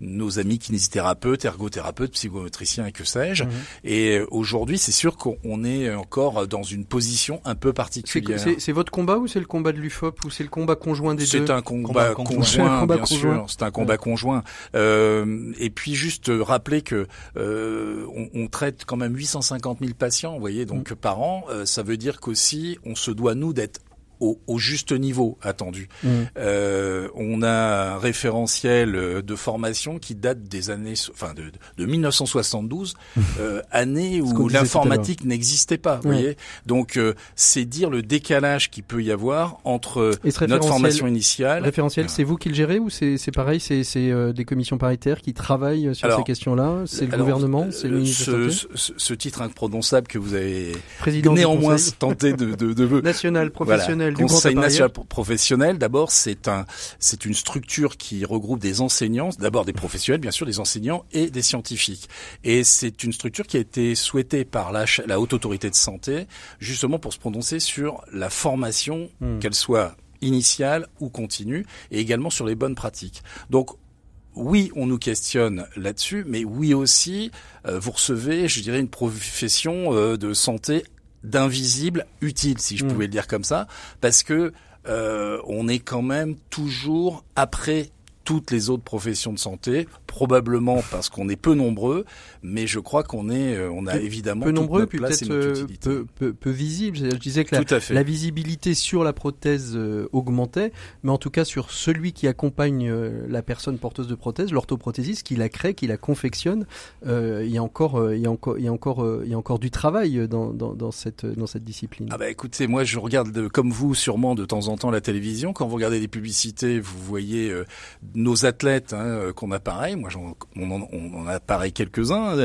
nos amis kinésithérapeutes, ergothérapeutes, psychomotriciens et que sais-je. Et aujourd'hui, c'est sûr qu'on on est encore dans une position un peu particulière. C'est votre combat ou c'est le combat de l'UFOP ou c'est le combat conjoint des deux C'est un combat, conjoint, bien sûr. C'est un combat conjoint. Euh, et puis juste rappeler que euh, on, on, traite quand même 850 000 patients, vous voyez, donc mm. par an. Euh, ça veut dire qu'aussi on se doit nous d'être au, au, juste niveau attendu. Mmh. Euh, on a un référentiel euh, de formation qui date des années, enfin de, de 1972, mmh. euh, année où l'informatique n'existait pas. Vous voyez, donc euh, c'est dire le décalage qui peut y avoir entre notre formation initiale. Référentiel, c'est vous qui le gérez ou c'est pareil, c'est euh, des commissions paritaires qui travaillent sur ces questions-là, c'est le gouvernement, c'est le ce, ce, ce, titre imprononçable que vous avez Président néanmoins tenté de, de, de, national professionnel. Conseil national professionnel, d'abord, c'est un, c'est une structure qui regroupe des enseignants, d'abord des professionnels, bien sûr, des enseignants et des scientifiques. Et c'est une structure qui a été souhaitée par la, la haute autorité de santé, justement pour se prononcer sur la formation, hmm. qu'elle soit initiale ou continue, et également sur les bonnes pratiques. Donc, oui, on nous questionne là-dessus, mais oui aussi, euh, vous recevez, je dirais, une profession euh, de santé d'invisible utile, si je mm. pouvais le dire comme ça, parce que euh, on est quand même toujours après toutes les autres professions de santé, probablement parce qu'on est peu nombreux, mais je crois qu'on est, euh, on a évidemment peu nombreux, puis peut-être euh, peu, peu, peu, visible. Je disais que la, la, visibilité sur la prothèse euh, augmentait, mais en tout cas sur celui qui accompagne la personne porteuse de prothèse, l'orthoprothésiste, qui la crée, qui la confectionne, il y a encore, il y a encore, il y a encore, il y a encore du travail dans, dans, dans cette dans cette discipline. Ah bah écoutez, moi je regarde comme vous sûrement de temps en temps la télévision. Quand vous regardez les publicités, vous voyez nos athlètes hein, qu'on a pareil, moi on, en, on a pareil quelques-uns,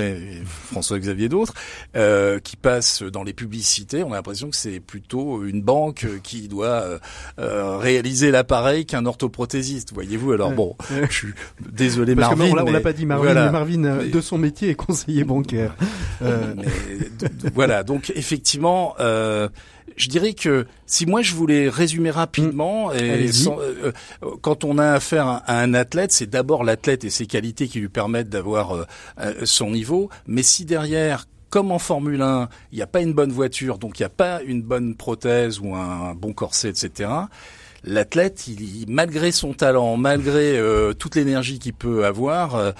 François-Xavier d'autres, euh, qui passent dans les publicités. On a l'impression que c'est plutôt une banque qui doit euh, réaliser l'appareil qu'un orthoprothésiste. Voyez-vous Alors bon, je suis désolé Marvin. on l'a pas dit Marvin. Marvin de son métier est conseiller bancaire. voilà, donc effectivement. Euh, je dirais que si moi je voulais résumer rapidement, mmh. et euh, euh, quand on a affaire à, un athlète, c'est d'abord l'athlète et ses qualités qui lui permettent d'avoir euh, son niveau. Mais si derrière, comme en Formule 1, il n'y a pas une bonne voiture, donc il n'y a pas une bonne prothèse ou un, bon corset, etc l'athlète, il, malgré son talent, malgré toute l'énergie qu'il peut avoir,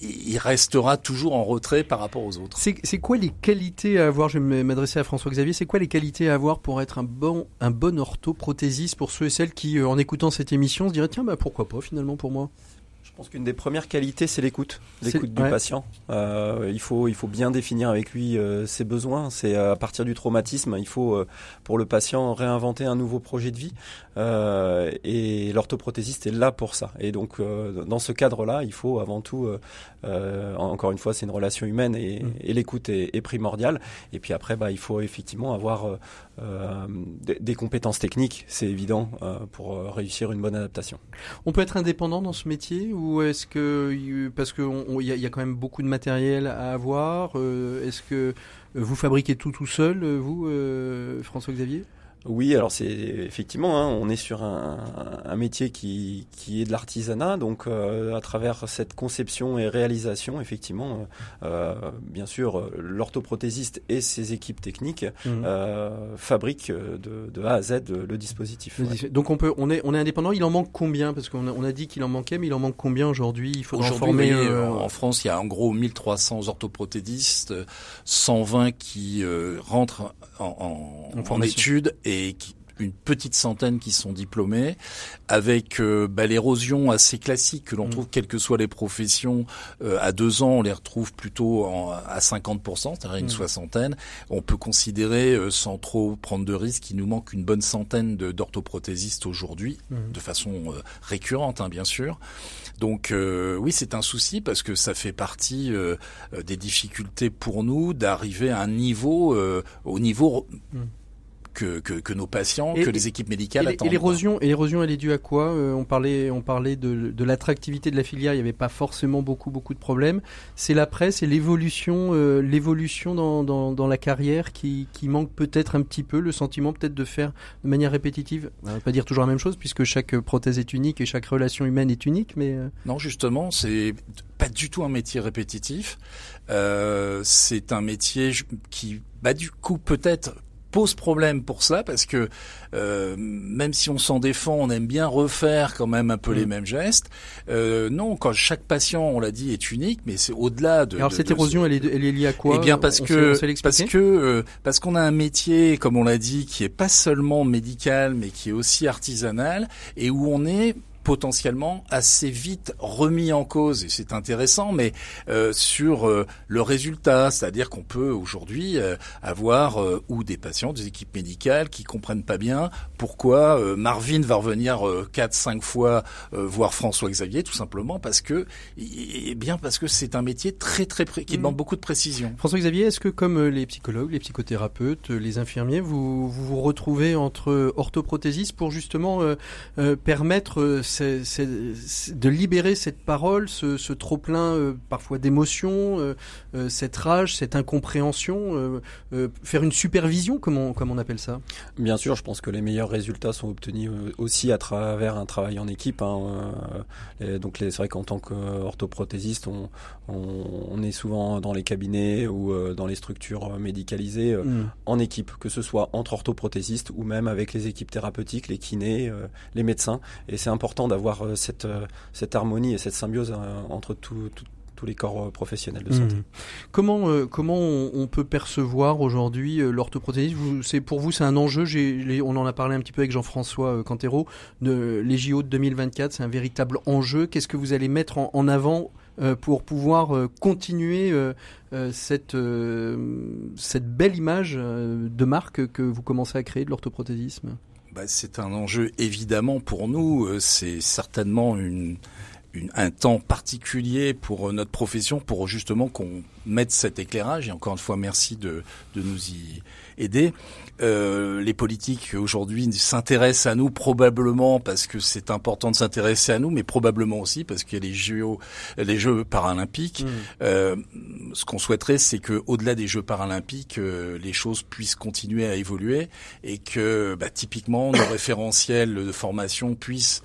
il restera toujours en retrait par rapport aux autres. C'est quoi les qualités à avoir? Je vais m'adresser à François Xavier. C'est quoi les qualités à avoir pour être un bon un bon orthoprothésiste pour ceux et celles qui, euh, en écoutant cette émission, se diraient tiens bah pourquoi pas finalement pour moi? Je pense qu'une des premières qualités, c'est l'écoute, l'écoute du patient. Euh, il faut, il faut bien définir avec lui euh, ses besoins. C'est à partir du traumatisme, il faut euh, pour le patient réinventer un nouveau projet de vie. Euh, et l'orthoprothésiste est là pour ça. Et donc, euh, dans ce cadre-là, il faut avant tout, encore une fois, c'est une relation humaine et, mm. et l'écoute est, est, primordiale. Et puis après, bah, il faut effectivement avoir des, des, compétences techniques, c'est évident, pour réussir une bonne adaptation. On peut être indépendant dans ce métier ou est-ce que parce qu'il y, y, a quand même beaucoup de matériel à avoir, euh, est-ce que vous fabriquez tout tout seul, vous, euh, François Xavier oui, alors c'est effectivement, hein, on est sur un, un, métier qui, qui est de l'artisanat, donc euh, à travers cette conception et réalisation, effectivement, euh, bien sûr, l'orthoprothésiste et ses équipes techniques mmh. euh, fabriquent de, de, A à Z le, dispositif. Ouais. Donc on peut, on est, on est indépendant. Il en manque combien? Parce qu'on a, on a dit qu'il en manquait, mais il en manque combien aujourd'hui? Il faut former. Euh, en France, il y a en gros 1300 orthoprothésistes, 120 qui rentrent en, en, en études et qui, une petite centaine qui sont diplômés, avec euh, bah, l'érosion assez classique que l'on mm. trouve quelles que soient les professions. Euh, à deux ans, on les retrouve plutôt en, à 50%, c'est-à-dire une mm. soixantaine. On peut considérer, euh, sans trop prendre de risques, qu'il nous manque une bonne centaine d'orthoprothésistes aujourd'hui, mm. de façon récurrente, hein, bien sûr. Donc oui, c'est un souci parce que ça fait partie des difficultés pour nous d'arriver à un niveau, au niveau que, que, que, nos patients, et, que les équipes médicales et, attendent. Et l'érosion, elle est due à quoi euh, On parlait, on parlait de, de l'attractivité de la filière. Il n'y avait pas forcément beaucoup, beaucoup de problèmes. C'est l'après, c'est l'évolution, euh, l'évolution dans, dans, dans, la carrière qui, qui manque peut-être un petit peu, le sentiment peut-être de faire de manière répétitive. On va pas dire toujours la même chose puisque chaque prothèse est unique et chaque relation humaine est unique, mais euh... non, justement, c'est pas du tout un métier répétitif. C'est un métier qui, bah, du coup, peut-être pose problème pour ça parce que euh, même si on s'en défend, on aime bien refaire quand même un peu mmh. les mêmes gestes. Euh, non, quand chaque patient, on l'a dit, est unique, mais c'est au-delà de. Alors de, cette de érosion, elle est, elle est liée à quoi Eh bien parce on que sait, parce que euh, parce qu'on a un métier, comme on l'a dit, qui est pas seulement médical, mais qui est aussi artisanal et où on est potentiellement assez vite remis en cause, et c'est intéressant, mais euh, sur euh, le résultat, c'est-à-dire qu'on peut aujourd'hui euh, avoir euh, ou des patients, des équipes médicales qui comprennent pas bien pourquoi euh, Marvin va revenir quatre, cinq fois voir François Xavier, tout simplement parce que, et bien parce que c'est un métier très très pré qui demande mmh. beaucoup de précision. François Xavier, est-ce que comme les psychologues, les psychothérapeutes, les infirmiers, vous vous, vous retrouvez entre orthoprothésistes pour justement permettre c'est, de libérer cette parole, ce, ce trop plein euh, parfois d'émotions, euh, euh, cette rage, cette incompréhension, faire une supervision, comme on, comme on appelle ça. Bien sûr, je pense que les meilleurs résultats sont obtenus aussi à travers un travail en équipe. Hein. Et donc c'est vrai qu'en tant qu'orthoprothésiste, on, on, on, est souvent dans les cabinets ou dans les structures médicalisées mm. en équipe, que ce soit entre orthoprothésistes ou même avec les équipes thérapeutiques, les kinés, les médecins. Et c'est important d'avoir euh, cette, euh, cette harmonie et cette symbiose euh, entre tout, tout tous les corps professionnels de santé. Mmh. Comment euh, comment on, on, peut percevoir aujourd'hui euh, l'orthoprothésisme C'est pour vous c'est un enjeu. Les, on en a parlé un petit peu avec Jean-François euh, Cantero. De, les JO de 2024, c'est un véritable enjeu. Qu'est-ce que vous allez mettre en, en avant pour pouvoir continuer cette cette belle image de marque que vous commencez à créer de l'orthoprothésisme? Bah, c'est un enjeu évidemment pour nous. C'est certainement une une, un temps particulier pour euh, notre profession pour justement qu'on mette cet éclairage. Et encore une fois, merci de, de nous y aider. Euh, les politiques aujourd'hui s'intéressent à nous probablement parce que c'est important de s'intéresser à nous, mais probablement aussi parce qu'il y a les Jeux, les Jeux paralympiques. Mmh. Euh, ce qu'on souhaiterait, c'est que au-delà des Jeux paralympiques, euh, les choses puissent continuer à évoluer et que bah, typiquement nos référentiels de formation puissent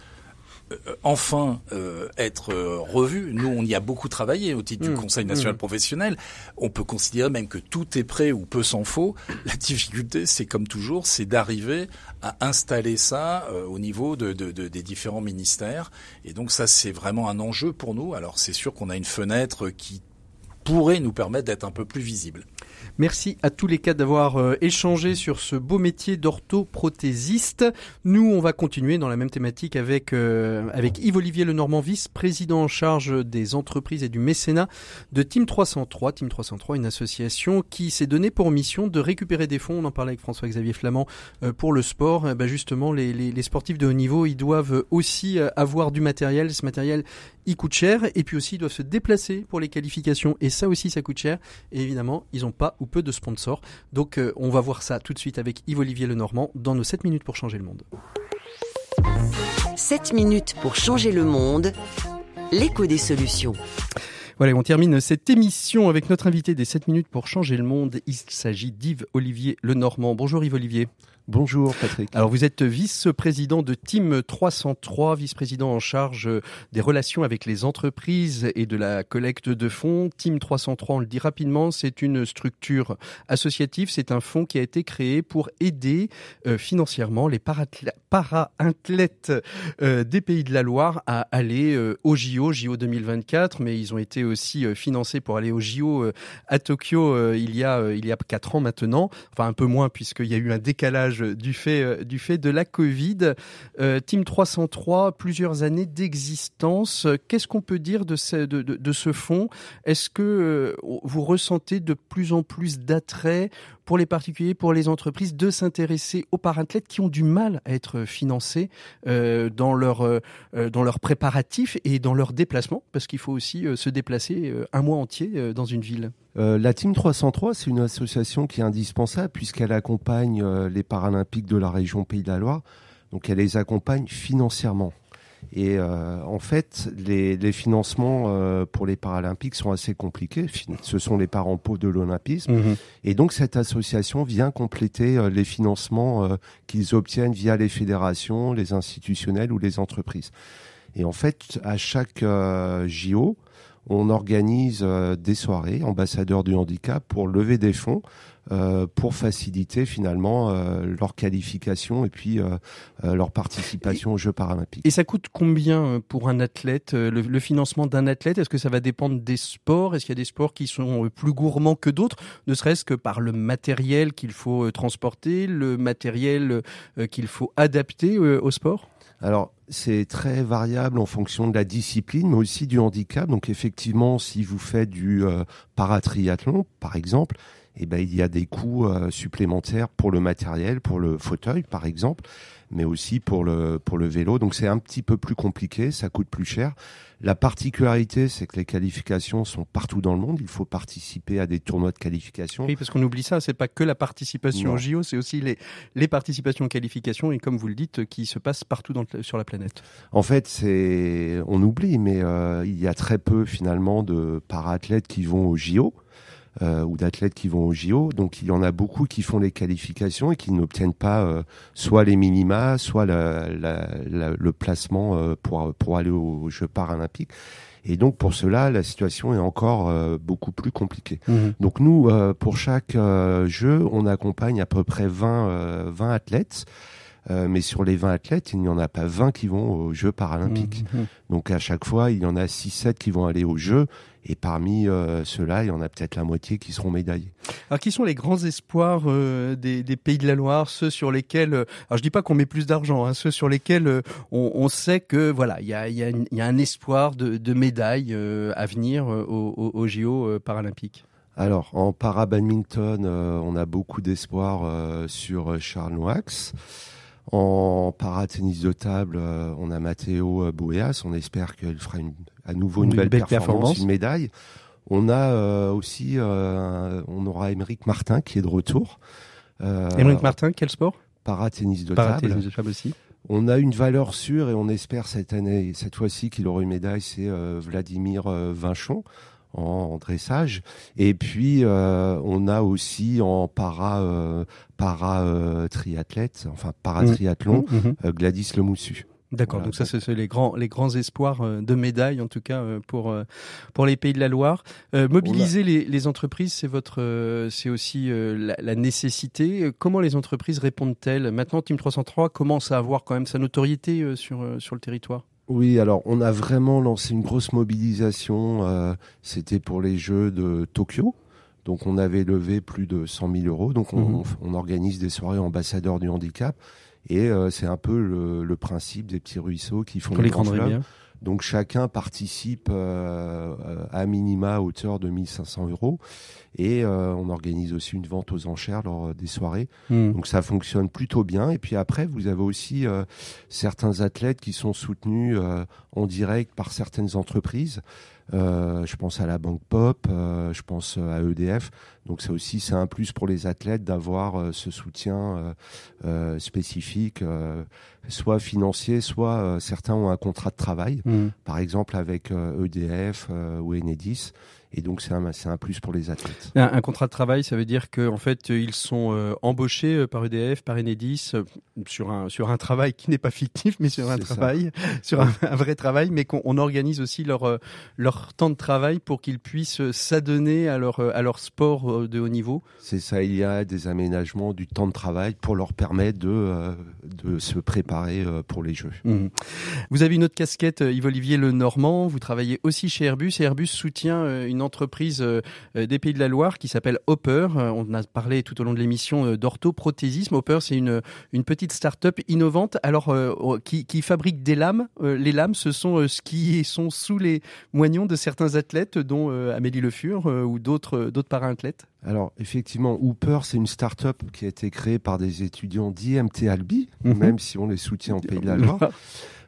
enfin euh, être euh, revu. Nous, on y a beaucoup travaillé au titre mmh, du Conseil national mmh. professionnel. On peut considérer même que tout est prêt ou peu s'en faut. La difficulté, c'est comme toujours, c'est d'arriver à installer ça euh, au niveau de, de, de, des différents ministères. Et donc ça, c'est vraiment un enjeu pour nous. Alors c'est sûr qu'on a une fenêtre qui pourrait nous permettre d'être un peu plus visible. Merci à tous les quatre d'avoir euh, échangé sur ce beau métier d'orthoprothésiste. Nous, on va continuer dans la même thématique avec euh, Yves-Olivier Lenormand, vice-président en charge des entreprises et du mécénat de Team 303. Team 303, une association qui s'est donnée pour mission de récupérer des fonds. On en parlait avec François-Xavier Flamand euh, pour le sport. Eh ben justement, les, les, les, sportifs de haut niveau, ils doivent aussi avoir du matériel. Ce matériel, il coûte cher. Et puis aussi, ils doivent se déplacer pour les qualifications. Et ça aussi, ça coûte cher. Et évidemment, ils n'ont pas peu de sponsors. Donc euh, on va voir ça tout de suite avec Yves-Olivier Lenormand dans nos 7 minutes pour changer le monde. 7 minutes pour changer le monde, l'écho des solutions. Voilà, on termine cette émission avec notre invité des 7 minutes pour changer le monde. Il s'agit d'Yves Olivier Lenormand. Bonjour Yves Olivier. Bonjour Patrick. Alors vous êtes vice-président de Team 303, vice-président en charge des relations avec les entreprises et de la collecte de fonds. Team 303, on le dit rapidement, c'est une structure associative, c'est un fonds qui a été créé pour aider euh, financièrement les para-athlètes euh, des Pays de la Loire à aller euh, au JO, JO 2024, mais ils ont été aussi financés pour aller au JO à Tokyo il y a il y a quatre ans maintenant, enfin un peu moins puisqu'il y a eu un décalage du fait, euh, du fait de la Covid. Euh, Team 303, plusieurs années d'existence. Qu'est-ce qu'on peut dire de ce, de, de, ce fonds Est-ce que euh, vous ressentez de plus en plus d'attrait pour les particuliers, pour les entreprises, de s'intéresser aux parathlètes qui ont du mal à être financés dans leur dans leurs préparatifs et dans leurs déplacements, parce qu'il faut aussi se déplacer un mois entier dans une ville. Euh, la Team 303, c'est une association qui est indispensable puisqu'elle accompagne euh, les Paralympiques de la région Pays de la Loire. Donc elle les accompagne financièrement. Et euh, en fait, les, les financements pour les Paralympiques sont assez compliqués. Ce sont les parents pauvres de l'Olympisme. Mhm. Et donc cette association vient compléter les financements qu'ils obtiennent via les fédérations, les institutionnels ou les entreprises. Et en fait, à chaque JO, on organise euh, des soirées ambassadeurs du handicap pour lever des fonds euh, pour faciliter finalement euh, leur qualification et puis leur participation aux Jeux paralympiques. Et ça coûte combien pour un athlète le, financement d'un athlète? Est-ce que ça va dépendre des sports? Est-ce qu'il y a des sports qui sont plus gourmands que d'autres? Ne serait-ce que par le matériel qu'il faut transporter, le matériel qu'il faut adapter au sport? Alors, c'est très variable en fonction de la discipline, mais aussi du handicap. Donc, effectivement, si vous faites du euh, paratriathlon, par exemple, eh ben, il y a des coûts euh, supplémentaires pour le matériel, pour le fauteuil, par exemple, mais aussi pour le, pour le vélo. Donc, c'est un petit peu plus compliqué, ça coûte plus cher. La particularité, c'est que les qualifications sont partout dans le monde. Il faut participer à des tournois de qualification. Oui, parce qu'on oublie ça. C'est pas que la participation au JO, c'est aussi les, les participations aux qualifications et comme vous le dites, qui se passent partout dans, sur la planète. En fait, c'est, on oublie, mais euh, il y a très peu finalement de para-athlètes qui vont au JO. Euh, ou d'athlètes qui vont au JO. Donc il y en a beaucoup qui font les qualifications et qui n'obtiennent pas euh, soit les minima, soit la, la, le placement euh, pour, pour aller aux Jeux paralympiques. Et donc pour cela, la situation est encore beaucoup plus compliquée. Mmh. Donc nous, pour chaque jeu, on accompagne à peu près 20, 20 athlètes. Euh, mais sur les 20 athlètes, il n'y en a pas 20 qui vont aux Jeux paralympiques. Mmh, mmh. Donc à chaque fois, il y en a 6-7 qui vont aller aux Jeux. Et parmi euh, ceux-là, il y en a peut-être la moitié qui seront médaillés. Alors, qui sont les grands espoirs euh, des, des, pays de la Loire, ceux sur lesquels, alors je dis pas qu'on met plus d'argent, hein, ceux sur lesquels on, on, sait que voilà, il y a, y, a y a, un espoir de, de médailles à venir aux, aux, JO paralympiques. Alors, en para-badminton, on a beaucoup d'espoir sur Charles Noax. En para-tennis de table, euh, on a Matteo euh, Boeas. On espère qu'il fera une, à nouveau une, belle, performance, une médaille. On a euh, aussi, on aura Émeric Martin qui est de retour. Émeric Martin, quel sport? Para-tennis de para table. de table aussi. On a une valeur sûre et on espère cette année, cette fois-ci qu'il aura une médaille, c'est Vladimir Vinchon en, dressage. Et puis euh, on a aussi en para euh, para euh, triathlète, enfin para triathlon, mmh, mmh, mmh. Gladys Lemoussu. D'accord, donc ça c'est les grands les grands espoirs de médailles en tout cas pour pour les pays de la Loire. mobiliser les, les entreprises, c'est votre c'est aussi la, la, nécessité. Comment les entreprises répondent-elles? Maintenant, Team 303 commence à avoir quand même sa notoriété sur sur le territoire. Oui, alors on a vraiment lancé une grosse mobilisation. Euh, c'était pour les Jeux de Tokyo, Donc on avait levé plus de 100 000 euros. Donc on, Mhm. organise des soirées ambassadeurs du handicap. Et euh, c'est un peu le, le principe des petits ruisseaux qui font Pour les grands grandes rivières. Donc chacun participe euh, euh, à minima à hauteur de 1500 euros. Et euh, on organise aussi une vente aux enchères lors des soirées. Mhm. Donc ça fonctionne plutôt bien. Et puis après, vous avez aussi euh, certains athlètes qui sont soutenus euh, en direct par certaines entreprises. Euh, je pense à la Banque Pop, euh, je pense à EDF. Donc ça aussi, c'est un plus pour les athlètes d'avoir euh, ce soutien euh, euh, spécifique, euh, soit financier, soit euh, certains ont un contrat de travail, Mhm. par exemple avec euh, EDF euh, ou Enedis. Et donc c'est un, un plus pour les athlètes. Un, un contrat de travail, ça veut dire qu'en en fait, ils sont euh, embauchés euh, par EDF, par Enedis, euh, sur un, sur un travail qui n'est pas fictif, mais sur un ça. travail, sur un, un vrai travail, mais qu'on on organise aussi leur, leur temps de travail pour qu'ils puissent s'adonner à leur, à leur sport de haut niveau. C'est ça, il y a des aménagements du temps de travail pour leur permettre de, euh, de se préparer pour les Jeux. Mhm. Vous avez une autre casquette, Yves-Olivier Le Normand. Vous travaillez aussi chez Airbus et Airbus soutient une entreprise euh, euh, des Pays de la Loire qui s'appelle Hopper. Euh, On a parlé tout au long de l'émission d'orthoprothésisme. Hopper, c'est une, une petite start-up innovante alors euh, qui, qui fabrique des lames. Les lames, ce sont ce qui sont sous les moignons de certains athlètes, dont Amélie Le Fur ou d'autres para-athlètes. Alors effectivement, Hooper, c'est une start-up qui a été créée par des étudiants d'IMT Albi, Mhm. même si on les soutient en Pays de la Loire.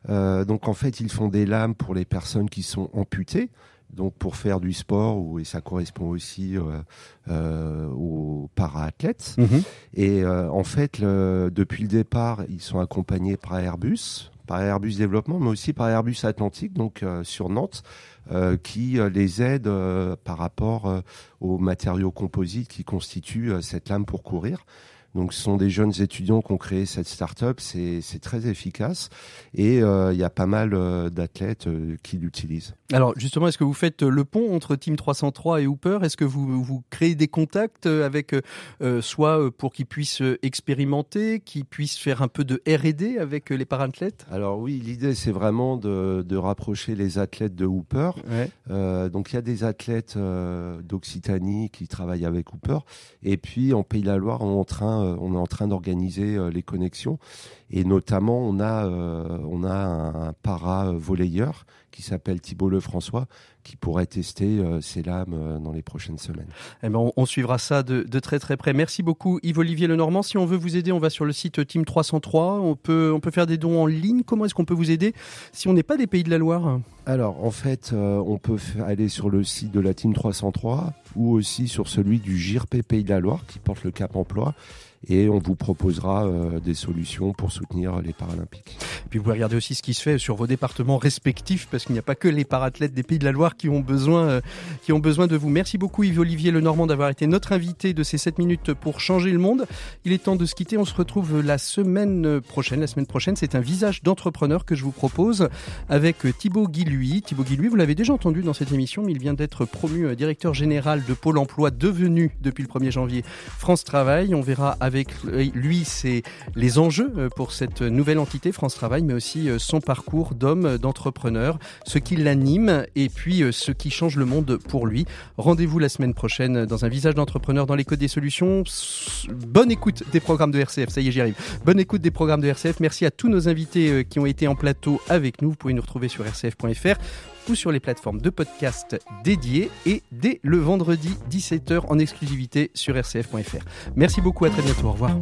Euh, donc en fait, ils font des lames pour les personnes qui sont amputées, donc pour faire du sport, ou, et ça correspond aussi euh, euh, aux para-athlètes. Et euh, en fait, le- depuis le départ, ils sont accompagnés par Airbus, par Airbus Développement, mais aussi par Airbus Atlantique, donc sur Nantes, qui les aide par rapport aux matériaux composites qui constituent cette lame pour courir. Donc, ce sont des jeunes étudiants qui ont créé cette start-up. C'est très efficace et euh, il y a pas mal euh, d'athlètes euh, qui l'utilisent. Alors justement, est-ce que vous faites le pont entre Team 303 et Hooper? Est-ce que vous, vous créez des contacts avec soit pour qu'ils puissent expérimenter, qu'ils puissent faire un peu de R&D avec les parathlètes Alors oui, l'idée c'est vraiment de, de rapprocher les athlètes de Hooper. Ouais. Donc il y a des athlètes d'Occitanie qui travaillent avec Hooper. Et puis en Pays de la Loire, on est en train, on est en train d'organiser euh, les connexions. Et notamment, on a, euh, on a un, para volleyeur qui s'appelle Thibault Lefrançois qui pourrait tester euh, ses lames euh, dans les prochaines semaines. Eh ben, on, on suivra ça de, de très très près. Merci beaucoup Yves-Olivier Lenormand. Si on veut vous aider, on va sur le site Team 303. On peut, on peut faire des dons en ligne. Comment est-ce qu'on peut vous aider si on n'est pas des Pays de la Loire? Alors, en fait, euh, on peut aller sur le site de la Team 303 ou aussi sur celui du GIRP Pays de la Loire qui porte le Cap Emploi. Et on vous proposera euh, des solutions pour soutenir les Paralympiques. Puis vous pouvez regarder aussi ce qui se fait sur vos départements respectifs, parce qu'il n'y a pas que les parathlètes des Pays de la Loire qui ont besoin, euh, qui ont besoin de vous. Merci beaucoup Yves-Olivier Lenormand d'avoir été notre invité de ces 7 minutes pour changer le monde. Il est temps de se quitter. On se retrouve la semaine prochaine. La semaine prochaine, c'est un visage d'entrepreneur que je vous propose avec Thibaut Guilhuy. Thibaut Guilhuy, vous l'avez déjà entendu dans cette émission, mais il vient d'être promu euh, directeur général de Pôle emploi, devenu depuis le 1er janvier France Travail. On verra avec lui c'est les enjeux euh, pour cette nouvelle entité France Travail, mais aussi euh, son parcours d'homme, euh, d'entrepreneur, ce qui l'anime et puis euh, ce qui change le monde pour lui. Rendez-vous la semaine prochaine dans un visage d'entrepreneur dans les codes des solutions. Bonne écoute des programmes de RCF, ça y est j'y arrive. Bonne écoute des programmes de RCF. Merci à tous nos invités euh, qui ont été en plateau avec nous. Vous pouvez nous retrouver sur rcf.fr ou sur les plateformes de podcast dédiées et dès le vendredi 17h en exclusivité sur rcf.fr. Merci beaucoup, à très bientôt, au revoir.